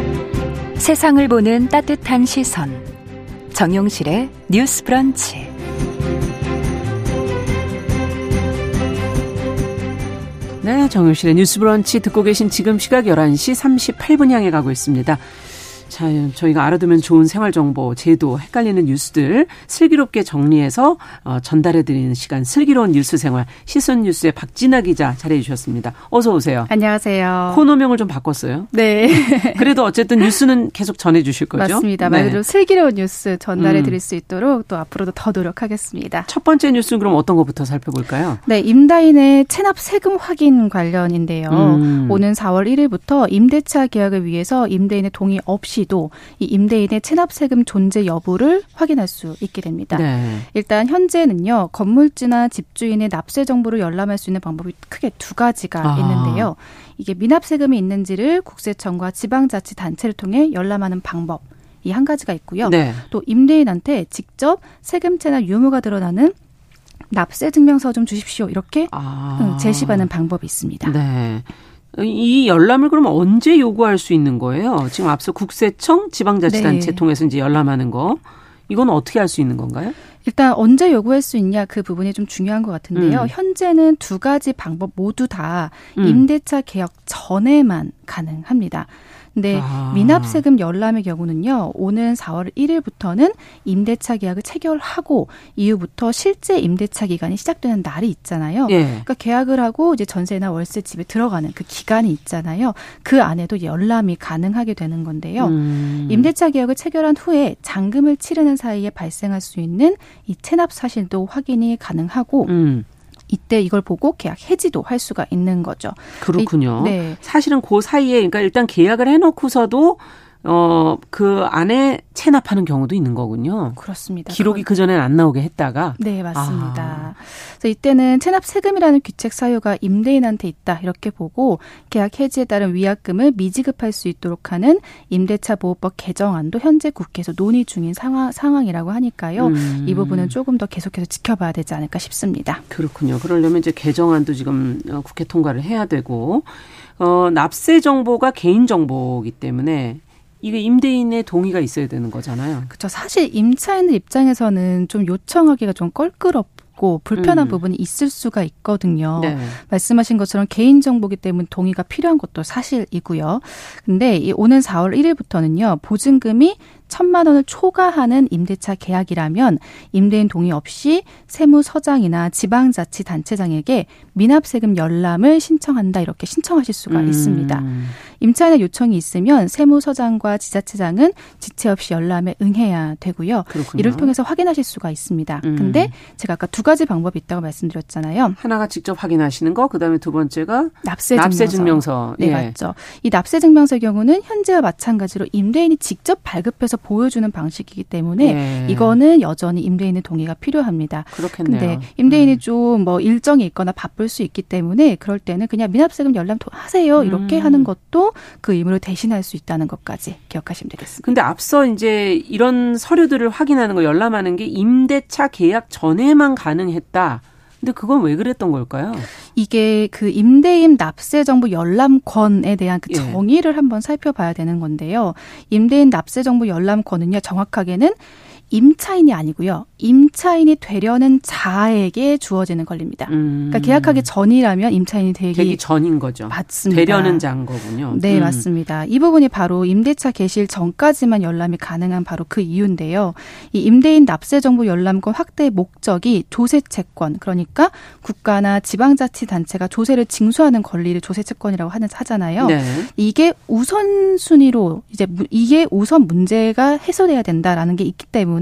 세상을 보는 따뜻한 시선. 정용실의 뉴스 브런치. 네, 정용실의 뉴스 브런치 듣고 계신 지금 시각 11시 38분 향해 가고 있습니다. 자, 저희가 알아두면 좋은 생활 정보, 제도, 헷갈리는 뉴스들 슬기롭게 정리해서 어, 전달해 드리는 시간 슬기로운 뉴스 생활 시선 뉴스의 박진아 기자 잘해 주셨습니다. 어서 오세요. 안녕하세요. 코너명을 좀 바꿨어요. 네. *laughs* 그래도 어쨌든 뉴스는 계속 전해 주실 거죠? 맞습니다. 말 그대로 네. 슬기로운 뉴스 전달해 드릴 음. 수 있도록 또 앞으로도 더 노력하겠습니다. 첫 번째 뉴스는 그럼 어떤 것부터 살펴볼까요? 네, 임다인의 체납 세금 확인 관련인데요. 음. 오는 4월 1일부터 임대차 계약을 위해서 임대인의 동의 없이 시도 이 임대인의 체납세금 존재 여부를 확인할 수 있게 됩니다. 네. 일단 현재는요 건물주나 집주인의 납세 정보를 열람할 수 있는 방법이 크게 두 가지가 아. 있는데요. 이게 미납세금이 있는지를 국세청과 지방자치단체를 통해 열람하는 방법. 이 한 가지가 있고요. 네. 또 임대인한테 직접 세금채나 유무가 드러나는 납세 증명서 좀 주십시오. 이렇게 아. 제시받는 방법이 있습니다. 네. 이 열람을 그러면 언제 요구할 수 있는 거예요? 지금 앞서 국세청, 지방자치단체 네. 통해서 이제 열람하는 거. 이건 어떻게 할 수 있는 건가요? 일단 언제 요구할 수 있냐 그 부분이 좀 중요한 것 같은데요. 음. 현재는 두 가지 방법 모두 다 음. 임대차 개혁 전에만 가능합니다. 근데 아. 미납세금 열람의 경우는요. 오는 4월 1일부터는 임대차 계약을 체결하고 이후부터 실제 임대차 기간이 시작되는 날이 있잖아요. 예. 그러니까 계약을 하고 이제 전세나 월세 집에 들어가는 그 기간이 있잖아요. 그 안에도 열람이 가능하게 되는 건데요. 음. 임대차 계약을 체결한 후에 잔금을 치르는 사이에 발생할 수 있는 이 체납 사실도 확인이 가능하고 음. 이때 이걸 보고 계약 해지도 할 수가 있는 거죠. 그렇군요. 네. 사실은 그 사이에 그러니까 일단 계약을 해놓고서도 어, 그 안에 체납하는 경우도 있는 거군요. 그렇습니다. 기록이 그 전엔 안 나오게 했다가. 네, 맞습니다. 아. 그래서 이때는 체납 세금이라는 규칙 사유가 임대인한테 있다 이렇게 보고 계약 해지에 따른 위약금을 미지급할 수 있도록 하는 임대차 보호법 개정안도 현재 국회에서 논의 중인 상황, 상황이라고 하니까요. 음. 이 부분은 조금 더 계속해서 지켜봐야 되지 않을까 싶습니다. 그렇군요. 그러려면 이제 개정안도 지금 어, 국회 통과를 해야 되고 어, 납세 정보가 개인 정보이기 때문에 이게 임대인의 동의가 있어야 되는 거잖아요. 그렇죠. 사실 임차인 입장에서는 좀 요청하기가 좀 껄끄럽고 불편한 음. 부분이 있을 수가 있거든요. 네. 말씀하신 것처럼 개인 정보기 때문에 동의가 필요한 것도 사실이고요. 근데 이 오는 4월 1일부터는요. 보증금이 천만 원을 초과하는 임대차 계약이라면 임대인 동의 없이 세무서장이나 지방자치단체장에게 미납세금 열람을 신청한다 이렇게 신청하실 수가 음. 있습니다. 임차인의 요청이 있으면 세무서장과 지자체장은 지체 없이 열람에 응해야 되고요. 그렇군요. 이를 통해서 확인하실 수가 있습니다. 음. 근데 제가 아까 두 가지 방법이 있다고 말씀드렸잖아요. 하나가 직접 확인하시는 거, 그다음에 두 번째가 납세 증명서. 납세 증명서. 네, 예. 맞죠. 이 납세 증명서의 경우는 현재와 마찬가지로 임대인이 직접 발급해서 보여주는 방식이기 때문에 예. 이거는 여전히 임대인의 동의가 필요합니다. 그렇겠네요. 근데 임대인이 음. 좀뭐 일정이 있거나 바쁠 수 있기 때문에 그럴 때는 그냥 미납세금 열람 하세요 이렇게 음. 하는 것도 그 의무를 대신할 수 있다는 것까지 기억하시면 되겠습니다. 근데 앞서 이제 이런 서류들을 확인하는 거 열람하는 게 임대차 계약 전에만 가능했다. 근데 그건 왜 그랬던 걸까요? 이게 그 임대인 납세 정보 열람권에 대한 그 예. 정의를 예. 한번 살펴봐야 되는 건데요. 임대인 납세 정보 열람권은요, 정확하게는 임차인이 아니고요. 임차인이 되려는 자에게 주어지는 권리입니다. 음. 그러니까 계약하기 전이라면 임차인이 되기, 되기 전인 거죠. 맞습니다. 되려는 자인 거군요. 네, 음. 맞습니다. 이 부분이 바로 임대차 개시일 전까지만 열람이 가능한 바로 그 이유인데요. 이 임대인 납세 정보 열람권 확대의 목적이 조세 채권, 그러니까 국가나 지방자치 단체가 조세를 징수하는 권리를 조세 채권이라고 하는 하잖아요. 네. 이게 우선 순위로 이제 이게 우선 문제가 해소돼야 된다라는 게 있기 때문에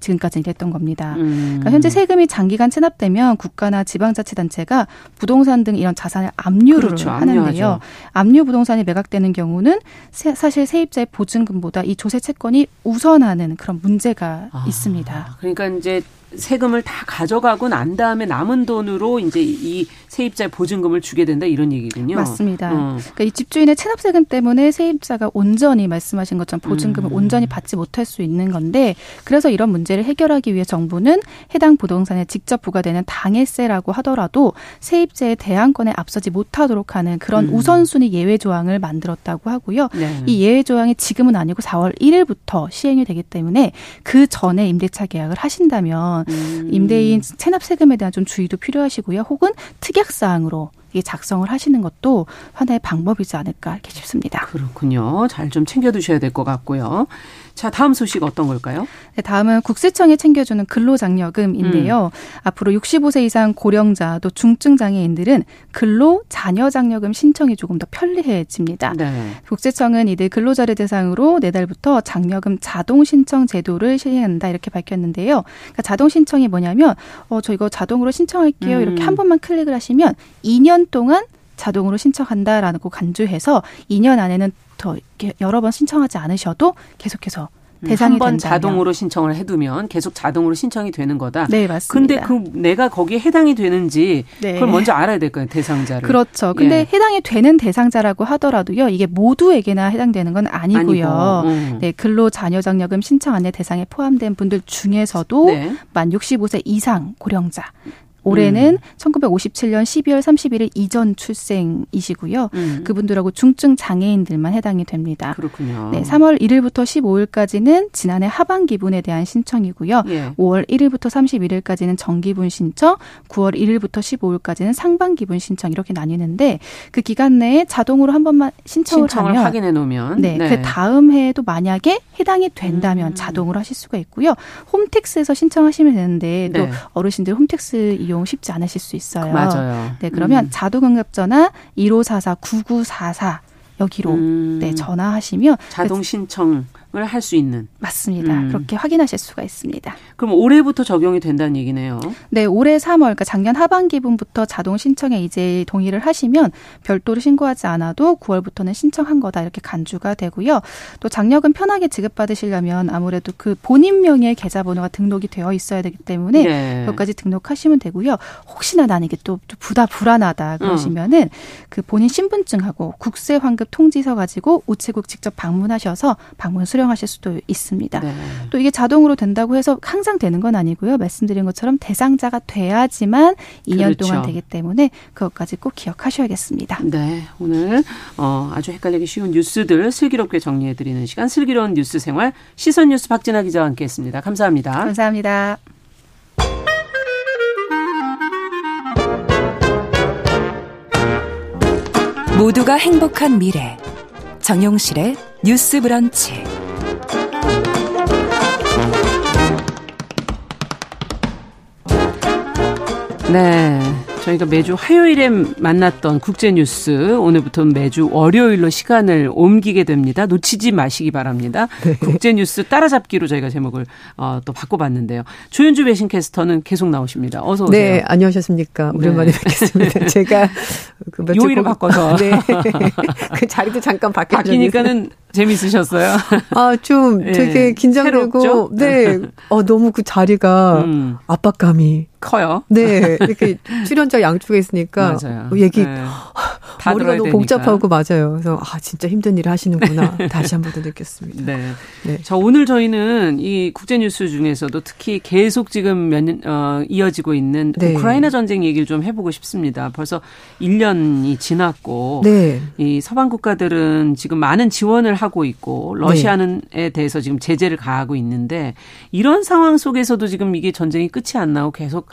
지금까지 이랬던 겁니다. 음. 그러니까 현재 세금이 장기간 체납되면 국가나 지방자치단체가 부동산 등 이런 자산을 압류를 그렇죠. 하는데요. 압류 부동산이 매각되는 경우는 사실 세입자의 보증금보다 이 조세 채권이 우선하는 그런 문제가 아. 있습니다. 그러니까 이제 세금을 다 가져가고 난 다음에 남은 돈으로 이제 이 세입자의 보증금을 주게 된다 이런 얘기군요. 맞습니다. 어. 그러니까 이 집주인의 체납세금 때문에 세입자가 온전히 말씀하신 것처럼 보증금을 음. 온전히 받지 못할 수 있는 건데 그래서 이런 문제를 해결하기 위해 정부는 해당 부동산에 직접 부과되는 당해세라고 하더라도 세입자의 대항권에 앞서지 못하도록 하는 그런 음. 우선순위 예외 조항을 만들었다고 하고요. 네. 이 예외 조항이 지금은 아니고 4월 1일부터 시행이 되기 때문에 그 전에 임대차 계약을 하신다면 음. 임대인 체납 세금에 대한 좀 주의도 필요하시고요. 혹은 특약 사항으로 작성을 하시는 것도 하나의 방법이지 않을까 이렇게 싶습니다. 그렇군요. 잘 좀 챙겨 두셔야 될 것 같고요. 자, 다음 소식 어떤 걸까요? 네, 다음은 국세청이 챙겨주는 근로장려금인데요. 음. 앞으로 65세 이상 고령자 또 중증 장애인들은 근로 자녀 장려금 신청이 조금 더 편리해집니다. 네. 국세청은 이들 근로자를 대상으로 내달부터 장려금 자동 신청 제도를 시행한다 이렇게 밝혔는데요. 그러니까 자동 신청이 뭐냐면 어, 저 이거 자동으로 신청할게요. 음. 이렇게 한 번만 클릭을 하시면 2년 동안 자동으로 신청한다라고 간주해서 2년 안에는 더 여러 번 신청하지 않으셔도 계속해서 음, 대상이 한번 자동으로 신청을 해두면 계속 자동으로 신청이 되는 거다. 네, 맞습니다. 근데 그 내가 거기에 해당이 되는지 네. 그걸 먼저 알아야 될 거예요, 대상자를. 그렇죠. 근데 예. 해당이 되는 대상자라고 하더라도요. 이게 모두에게나 해당되는 건 아니고요. 아니고, 음. 네, 근로 자녀 장려금 신청 안내 대상에 포함된 분들 중에서도 네. 만 65세 이상 고령자 올해는 음. 1957년 12월 31일 이전 출생이시고요. 음. 그분들하고 중증 장애인들만 해당이 됩니다. 그렇군요. 네, 3월 1일부터 15일까지는 지난해 하반기분에 대한 신청이고요. 예. 5월 1일부터 31일까지는 정기분 신청, 9월 1일부터 15일까지는 상반기분 신청 이렇게 나뉘는데 그 기간 내에 자동으로 한 번만 신청을, 신청을 하면 확인해 놓으면 네, 네, 그 다음 해에도 만약에 해당이 된다면 음. 자동으로 하실 수가 있고요. 홈택스에서 신청하시면 되는데 또 네. 어르신들 홈택스 이용 이용 쉽지 않으실 수 있어요. 맞아요. 네, 그러면 음. 자동응급전화 1544 9944 여기로 음. 네, 전화하시면 자동 신청 할 수 있는 맞습니다. 음. 그렇게 확인하실 수가 있습니다. 그럼 올해부터 적용이 된다는 얘기네요. 네, 올해 3월 그러니까 작년 하반기분부터 자동 신청에 이제 동의를 하시면 별도로 신고하지 않아도 9월부터는 신청한 거다 이렇게 간주가 되고요. 또 장려금 편하게 지급받으시려면 아무래도 그 본인 명의 계좌번호가 등록이 되어 있어야 되기 때문에 네. 그것까지 등록하시면 되고요. 혹시나 나는 이게 또 부다 불안하다 그러시면은 음. 그 본인 신분증하고 국세 환급 통지서 가지고 우체국 직접 방문하셔서 방문 수령 하실 수도 있습니다. 네. 또 이게 자동으로 된다고 해서 항상 되는 건 아니고요. 말씀드린 것처럼 대상자가 돼야지만 2년 그렇죠. 동안 되기 때문에 그것까지 꼭 기억하셔야겠습니다. 네, 오늘 어, 아주 헷갈리기 쉬운 뉴스들 슬기롭게 정리해드리는 시간 슬기로운 뉴스 생활 시선 뉴스 박진아 기자와 함께했습니다. 감사합니다. 감사합니다. 모두가 행복한 미래 정용실의 뉴스 브런치 네. 저희가 매주 화요일에 만났던 국제뉴스 오늘부터 매주 월요일로 시간을 옮기게 됩니다. 놓치지 마시기 바랍니다. 네. 국제뉴스 따라잡기로 저희가 제목을 어, 또 바꿔봤는데요. 조윤주 외신캐스터는 계속 나오십니다. 어서 오세요. 네, 안녕하셨습니까. 오랜만에 네. 뵙겠습니다. *laughs* 제가 그 요일을 바꿔서 *laughs* 네. 그 자리도 잠깐 바뀌니까는 재밌으셨어요? 아, 좀 *laughs* 되게 네. 긴장되고, 네. 어, 너무 그 자리가 음. 압박감이 커요. 네. 이렇게 출연자 양쪽에 있으니까 *laughs* 맞아요. 얘기 네. *gasps* 머리가 너무 되니까. 복잡하고 맞아요. 그래서 아 진짜 힘든 일을 하시는구나 *laughs* 다시 한 번 더 느꼈습니다. 네. 네. 자 오늘 저희는 이 국제 뉴스 중에서도 특히 계속 지금 몇 년, 어, 이어지고 있는 네. 우크라이나 전쟁 얘기를 좀 해보고 싶습니다. 벌써 1년이 지났고 네. 이 서방 국가들은 지금 많은 지원을 하고 있고 러시아는에 네. 대해서 지금 제재를 가하고 있는데 이런 상황 속에서도 지금 이게 전쟁이 끝이 안 나고 계속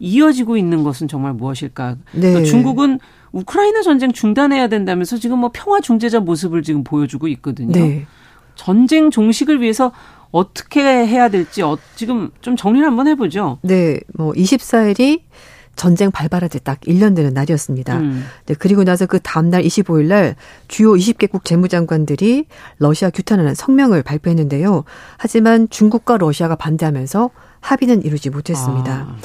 이어지고 있는 것은 정말 무엇일까? 네. 중국은 우크라이나 전쟁 중단해야 된다면서 지금 뭐 평화 중재자 모습을 지금 보여주고 있거든요. 네. 전쟁 종식을 위해서 어떻게 해야 될지 어, 지금 좀 정리를 한번 해보죠. 네, 뭐 24일이 전쟁 발발한 지 딱 1년 되는 날이었습니다. 음. 네, 그리고 나서 그 다음날 25일 날 주요 20개국 재무장관들이 러시아 규탄하는 성명을 발표했는데요. 하지만 중국과 러시아가 반대하면서 합의는 이루지 못했습니다. 아.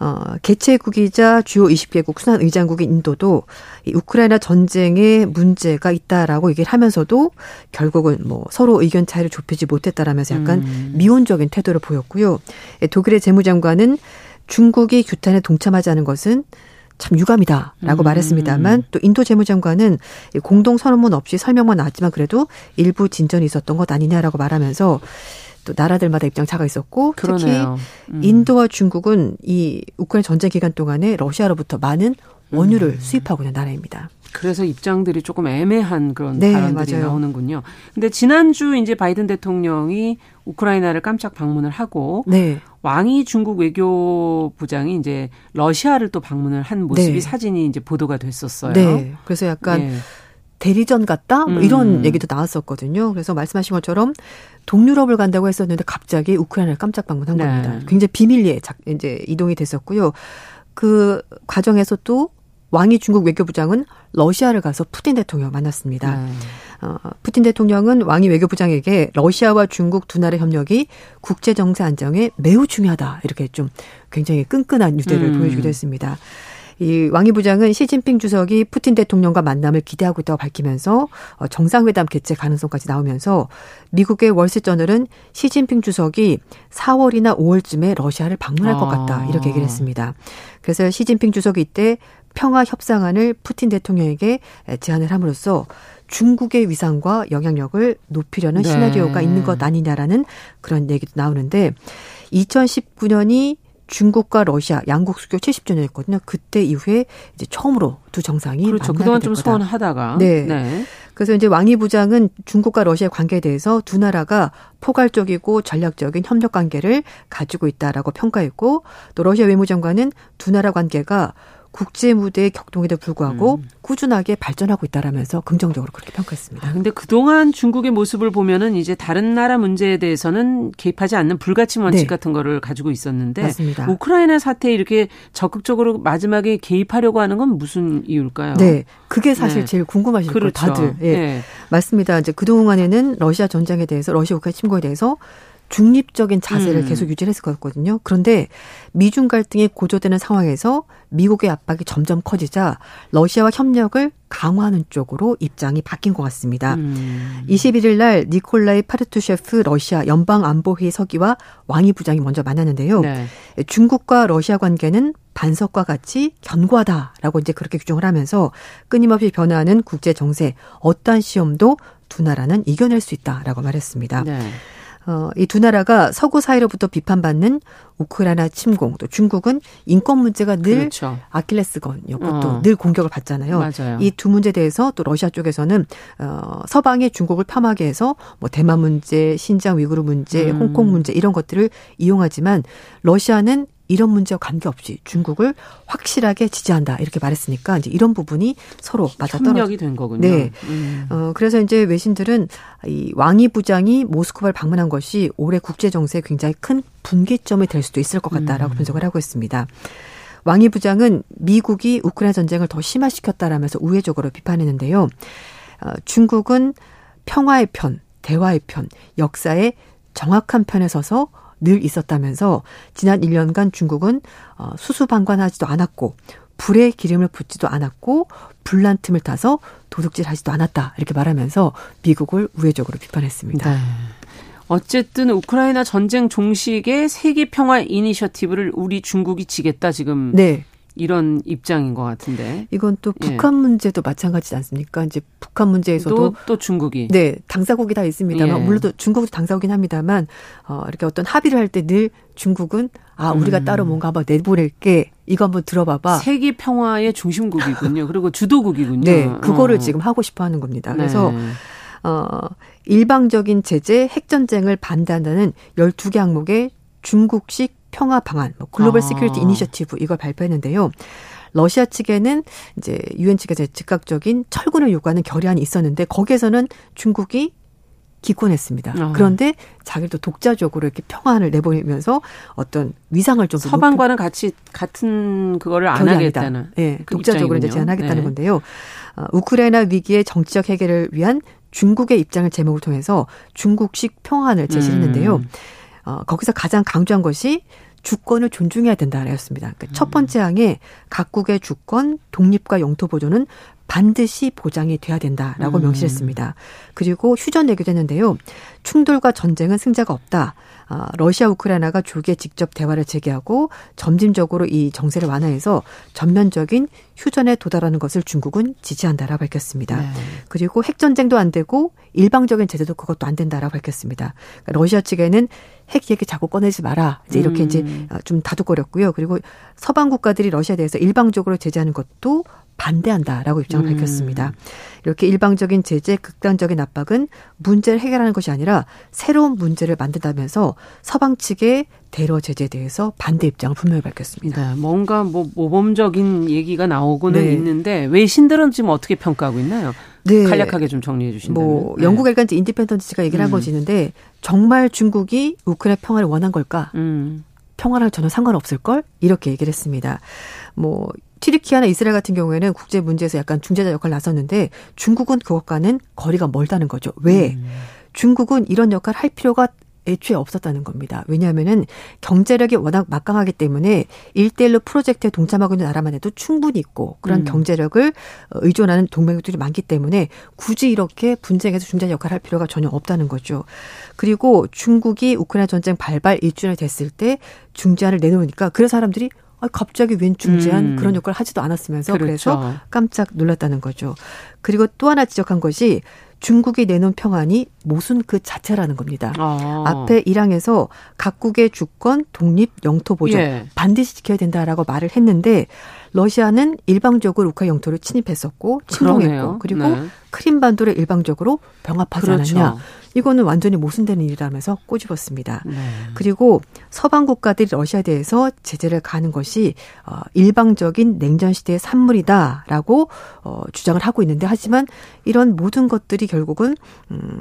어, 개최국이자 주요 20개국 순환 의장국인 인도도 이 우크라이나 전쟁에 문제가 있다라고 얘기를 하면서도 결국은 뭐 서로 의견 차이를 좁히지 못했다라면서 약간 음. 미온적인 태도를 보였고요. 예, 독일의 재무장관은 중국이 규탄에 동참하지 않은 것은 참 유감이다라고 음. 말했습니다만 또 인도 재무장관은 공동 선언문 없이 설명만 나왔지만 그래도 일부 진전이 있었던 것 아니냐라고 말하면서 또 나라들마다 입장 차가 있었고 그러네요. 특히 음. 인도와 중국은 이 우크라이나 전쟁 기간 동안에 러시아로부터 많은 원유를 음. 수입하고 있는 나라입니다. 그래서 입장들이 조금 애매한 그런 네, 발언들이 맞아요. 나오는군요. 근데 지난주 이제 바이든 대통령이 우크라이나를 깜짝 방문을 하고 네. 왕이 중국 외교부장이 이제 러시아를 또 방문을 한 모습이 네. 사진이 이제 보도가 됐었어요. 네. 그래서 약간 네. 대리전 같다? 뭐 이런 음. 얘기도 나왔었거든요. 그래서 말씀하신 것처럼 동유럽을 간다고 했었는데 갑자기 우크라이나를 깜짝 방문한 네. 겁니다. 굉장히 비밀리에 이제 이동이 됐었고요. 그 과정에서 또 왕이 중국 외교부장은 러시아를 가서 푸틴 대통령 만났습니다. 네. 어, 푸틴 대통령은 왕이 외교부장에게 러시아와 중국 두 나라 협력이 국제 정세 안정에 매우 중요하다 이렇게 좀 굉장히 끈끈한 유대를 음. 보여주기도 했습니다. 이 왕이 부장은 시진핑 주석이 푸틴 대통령과 만남을 기대하고 있다고 밝히면서 어, 정상회담 개최 가능성까지 나오면서 미국의 월스저널은 시진핑 주석이 4월이나 5월쯤에 러시아를 방문할 것 같다 이렇게 얘기를 했습니다. 그래서 시진핑 주석이 이때 평화 협상안을 푸틴 대통령에게 제안을 함으로써 중국의 위상과 영향력을 높이려는 네. 시나리오가 있는 것 아니냐라는 그런 얘기도 나오는데 2019년이 중국과 러시아 양국 수교 70주년이었거든요. 그때 이후에 이제 처음으로 두 정상이 그렇죠. 그동안 좀 소원하다가 네. 네. 그래서 이제 왕이 부장은 중국과 러시아의 관계에 대해서 두 나라가 포괄적이고 전략적인 협력 관계를 가지고 있다라고 평가했고 또 러시아 외무장관은 두 나라 관계가 국제 무대의 격동에도 불구하고 음. 꾸준하게 발전하고 있다라면서 긍정적으로 그렇게 평가했습니다. 아, 근데 그동안 중국의 모습을 보면은 이제 다른 나라 문제에 대해서는 개입하지 않는 불가침 원칙 네. 같은 거를 가지고 있었는데 맞습니다. 우크라이나 사태에 이렇게 적극적으로 마지막에 개입하려고 하는 건 무슨 이유일까요? 네. 그게 사실 네. 제일 궁금하실 그렇죠. 거예요, 다들. 예. 네. 맞습니다. 이제 그동안에는 러시아 전쟁에 대해서 러시아 우크라이나 침공에 대해서 중립적인 자세를 음. 계속 유지를 했었거든요. 그런데 미중 갈등이 고조되는 상황에서 미국의 압박이 점점 커지자 러시아와 협력을 강화하는 쪽으로 입장이 바뀐 것 같습니다. 음. 21일 날 니콜라이 파르투셰프 러시아 연방안보회의 서기와 왕이 부장이 먼저 만났는데요. 네. 중국과 러시아 관계는 반석과 같이 견고하다라고 이제 그렇게 규정을 하면서 끊임없이 변화하는 국제 정세, 어떠한 시험도 두 나라는 이겨낼 수 있다라고 말했습니다. 네. 어, 이 두 나라가 서구 사이로부터 비판받는 우크라이나 침공, 또 중국은 인권 문제가 늘 그렇죠. 아킬레스건이었고 어. 또늘 공격을 받잖아요. 이 두 문제에 대해서 또 러시아 쪽에서는 어, 서방이 중국을 폄하게 해서 뭐 대만 문제, 신장 위구르 문제, 음. 홍콩 문제 이런 것들을 이용하지만 러시아는 이런 문제와 관계없이 중국을 확실하게 지지한다 이렇게 말했으니까 이제 이런 부분이 서로 맞아떨어 협력이 된 거군요. 네. 음. 어 그래서 이제 외신들은 이 왕이 부장이 모스크바를 방문한 것이 올해 국제 정세에 굉장히 큰 분기점이 될 수도 있을 것 같다라고 음. 분석을 하고 있습니다. 왕이 부장은 미국이 우크라이나 전쟁을 더 심화시켰다라면서 우회적으로 비판했는데요. 어, 중국은 평화의 편, 대화의 편, 역사의 정확한 편에 서서 늘 있었다면서 지난 1년간 중국은 어, 수수방관하지도 않았고 불에 기름을 붓지도 않았고 불난 틈을 타서 도둑질하지도 않았다 이렇게 말하면서 미국을 우회적으로 비판했습니다. 네. 어쨌든 우크라이나 전쟁 종식의 세계 평화 이니셔티브를 우리 중국이 지겠다 지금 네. 이런 입장인 것 같은데. 이건 또 예. 북한 예. 문제도 마찬가지지 않습니까? 이제 북한 문제에서도 또, 또 중국이 네 당사국이 다 있습니다만 예. 물론 또 중국도 당사국이긴 합니다만 어 이렇게 어떤 합의를 할 때 늘 중국은 아 우리가 음. 따로 뭔가 한번 내보낼게 이거 한번 들어봐봐. 세계 평화의 중심국이군요. 그리고 주도국이군요. 네, 그거를 어. 지금 하고 싶어하는 겁니다. 그래서 네. 어 일방적인 제재, 핵전쟁을 반대한다는 12개 항목의 중국식 평화 방안, 뭐 글로벌 아. security initiative 이걸 발표했는데요. 러시아 측에는 이제 유엔 측에서 즉각적인 철군을 요구하는 결의안이 있었는데 거기에서는 중국이 기권했습니다. 어. 그런데 자기도 독자적으로 이렇게 평안을 내보이면서 어떤 위상을 좀 서방과는 높이, 같이 같은 그거를 안 하겠다는 예, 네, 그 독자적으로 입장이군요. 이제 제안하겠다는 네. 건데요. 어, 우크라이나 위기의 정치적 해결을 위한 중국의 입장을 제목을 통해서 중국식 평안을 제시했는데요. 음. 어, 거기서 가장 강조한 것이 주권을 존중해야 된다였습니다. 그러니까 첫 번째 항에 각국의 주권, 독립과 영토 보존은 반드시 보장이 돼야 된다라고 음. 명시했습니다. 그리고 휴전 내기도 했는데요. 충돌과 전쟁은 승자가 없다. 아, 러시아 우크라이나가 조기에 직접 대화를 재개하고 점진적으로 이 정세를 완화해서 전면적인 휴전에 도달하는 것을 중국은 지지한다라고 밝혔습니다. 네. 그리고 핵 전쟁도 안 되고 일방적인 제재도 그것도 안 된다라고 밝혔습니다. 그러니까 러시아 측에는 핵 얘기 자꾸 꺼내지 마라. 이제 이렇게 음. 이제 좀 다독거렸고요. 그리고 서방 국가들이 러시아에 대해서 일방적으로 제재하는 것도 반대한다라고 입장을 음. 밝혔습니다. 이렇게 일방적인 제재, 극단적인 압박은 문제를 해결하는 것이 아니라 새로운 문제를 만든다면서 서방 측의 대러 제재에 대해서 반대 입장을 분명히 밝혔습니다. 네, 뭔가 뭐 모범적인 얘기가 나오고는 네. 있는데 외신들은 지금 어떻게 평가하고 있나요? 네. 간략하게 좀 정리해 주신다면. 뭐 네. 영국 일간지 인디펜던트가 얘기를 한 음. 것이 있는데 정말 중국이 우크라이나 평화를 원한 걸까? 음. 평화랑 전혀 상관없을 걸 이렇게 얘기를 했습니다. 뭐 튀르키예나 이스라엘 같은 경우에는 국제 문제에서 약간 중재자 역할을 나섰는데 중국은 그것과는 거리가 멀다는 거죠. 왜? 음. 중국은 이런 역할을 할 필요가 애초에 없었다는 겁니다. 왜냐하면은 경제력이 워낙 막강하기 때문에 일대일로 프로젝트에 동참하고 있는 나라만 해도 충분히 있고 그런 음. 경제력을 의존하는 동맹국들이 많기 때문에 굳이 이렇게 분쟁에서 중재 역할을 할 필요가 전혀 없다는 거죠. 그리고 중국이 우크라이나 전쟁 발발 1주년이 됐을 때 중재안을 내놓으니까 그런 사람들이 아, 갑자기 웬 중재한 음. 그런 역할을 하지도 않았으면서 그렇죠. 그래서 깜짝 놀랐다는 거죠. 그리고 또 하나 지적한 것이 중국이 내놓은 평안이 모순 그 자체라는 겁니다. 아. 앞에 1항에서 각국의 주권, 독립, 영토 보존 예. 반드시 지켜야 된다라고 말을 했는데 러시아는 일방적으로 우크라이나 영토를 침입했었고 침공했고 그리고 네. 크림반도를 일방적으로 병합하지 그렇죠. 않았냐. 이거는 완전히 모순되는 일이라면서 꼬집었습니다. 네. 그리고 서방 국가들이 러시아에 대해서 제재를 가는 것이 어 일방적인 냉전 시대의 산물이다라고 어 주장을 하고 있는데 하지만 이런 모든 것들이 결국은 음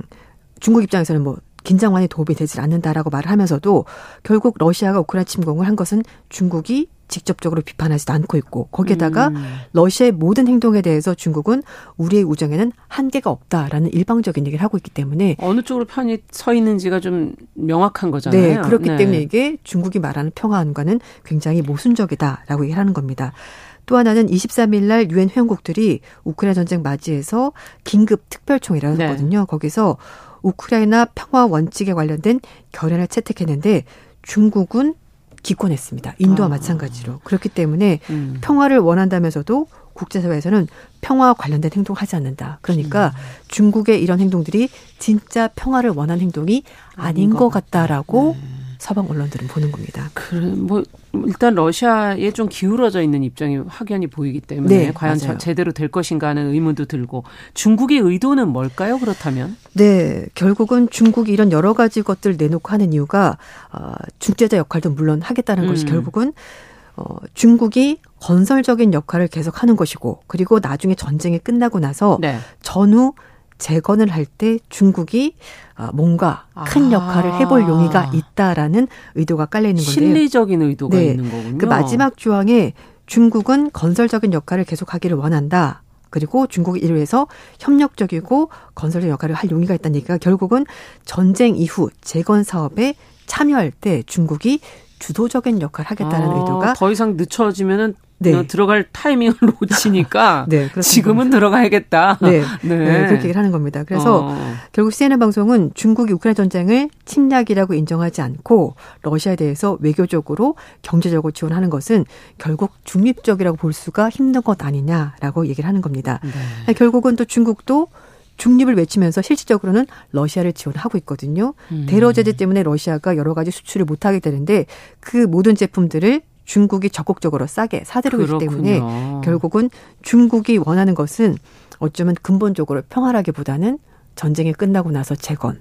중국 입장에서는 뭐 긴장만이 도움이 되질 않는다라고 말을 하면서도 결국 러시아가 우크라이나 침공을 한 것은 중국이 직접적으로 비판하지도 않고 있고 거기에다가 음. 러시아의 모든 행동에 대해서 중국은 우리의 우정에는 한계가 없다라는 일방적인 얘기를 하고 있기 때문에 어느 쪽으로 편이 서 있는지가 좀 명확한 거잖아요. 네, 그렇기 네. 때문에 이게 중국이 말하는 평화안과는 굉장히 모순적이다라고 얘기를 하는 겁니다. 또 하나는 23일 날 유엔 회원국들이 우크라이나 전쟁 맞이해서 긴급 특별총회를 네. 하거든요. 거기서 우크라이나 평화 원칙에 관련된 결연을 채택했는데 중국은 기권했습니다. 인도와 아. 마찬가지로. 그렇기 때문에 음. 평화를 원한다면서도 국제사회에서는 평화와 관련된 행동을 하지 않는다. 그러니까 음. 중국의 이런 행동들이 진짜 평화를 원하는 행동이 아닌 것 같다라고 네. 서방 언론들은 보는 겁니다. 그래, 뭐 일단 러시아에 좀 기울어져 있는 입장이 확연히 보이기 때문에 네, 과연 맞아요. 제대로 될 것인가 하는 의문도 들고 중국의 의도는 뭘까요? 그렇다면? 네, 결국은 중국이 이런 여러 가지 것들 내놓고 하는 이유가 어, 중재자 역할도 물론 하겠다는 음. 것이 결국은 어, 중국이 건설적인 역할을 계속 하는 것이고 그리고 나중에 전쟁이 끝나고 나서 네. 전후 재건을 할 때 중국이 어, 뭔가 큰 아. 역할을 해볼 용의가 있다라는 의도가 깔려 있는 건데요. 실리적인 의도가 네. 있는 거군요. 그 마지막 조항에 중국은 건설적인 역할을 계속하기를 원한다. 그리고 중국이 이를 위해서 협력적이고 건설적 역할을 할 용의가 있다는 얘기가 결국은 전쟁 이후 재건 사업에 참여할 때 중국이 주도적인 역할을 하겠다는 아, 의도가 더 이상 늦춰지면은 네. 들어갈 타이밍을 *laughs* 놓치니까 *laughs* 네, 지금은 들어가야겠다. *laughs* 네. 네. 네. 그렇게 얘기를 하는 겁니다. 그래서 어. 결국 CNN 방송은 중국이 우크라이나 전쟁을 침략이라고 인정하지 않고 러시아에 대해서 외교적으로 경제적으로 지원하는 것은 결국 중립적이라고 볼 수가 힘든 것 아니냐라고 얘기를 하는 겁니다. 네. 결국은 또 중국도 중립을 외치면서 실질적으로는 러시아를 지원하고 있거든요. 음. 대러 제재 때문에 러시아가 여러 가지 수출을 못하게 되는데 그 모든 제품들을 중국이 적극적으로 싸게 사들이고 있기 때문에 결국은 중국이 원하는 것은 어쩌면 근본적으로 평화라기보다는 전쟁이 끝나고 나서 재건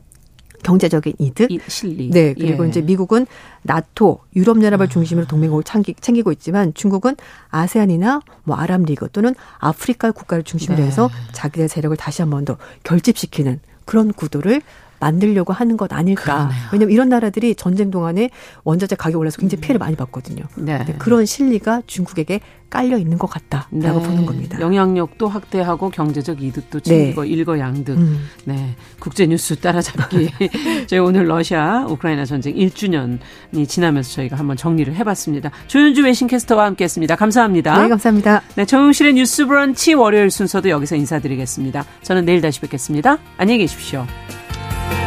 경제적인 이득, 실리. 네 그리고 예. 이제 미국은 나토, 유럽연합을 중심으로 동맹국을 챙기, 고 있지만 중국은 아세안이나 뭐 아랍리그 또는 아프리카 국가를 중심으로 네. 해서 자기의 세력을 다시 한 번 더 결집시키는 그런 구도를 만들려고 하는 것 아닐까. 그러네요. 왜냐하면 이런 나라들이 전쟁 동안에 원자재 가격 올라서 굉장히 피해를 많이 봤거든요. 네. 그런 실리가 중국에게 깔려 있는 것 같다라고 네. 보는 겁니다. 영향력도 확대하고 경제적 이득도 챙기고 네. 일거양득. 음. 네. 국제 뉴스 따라잡기. *laughs* 저희 오늘 러시아 우크라이나 전쟁 1주년이 지나면서 저희가 한번 정리를 해봤습니다. 조윤주 외신캐스터와 함께했습니다. 감사합니다. 네, 감사합니다. 네, 정용실의 뉴스브런치 월요일 순서도 여기서 인사드리겠습니다. 저는 내일 다시 뵙겠습니다. 안녕히 계십시오. Bye.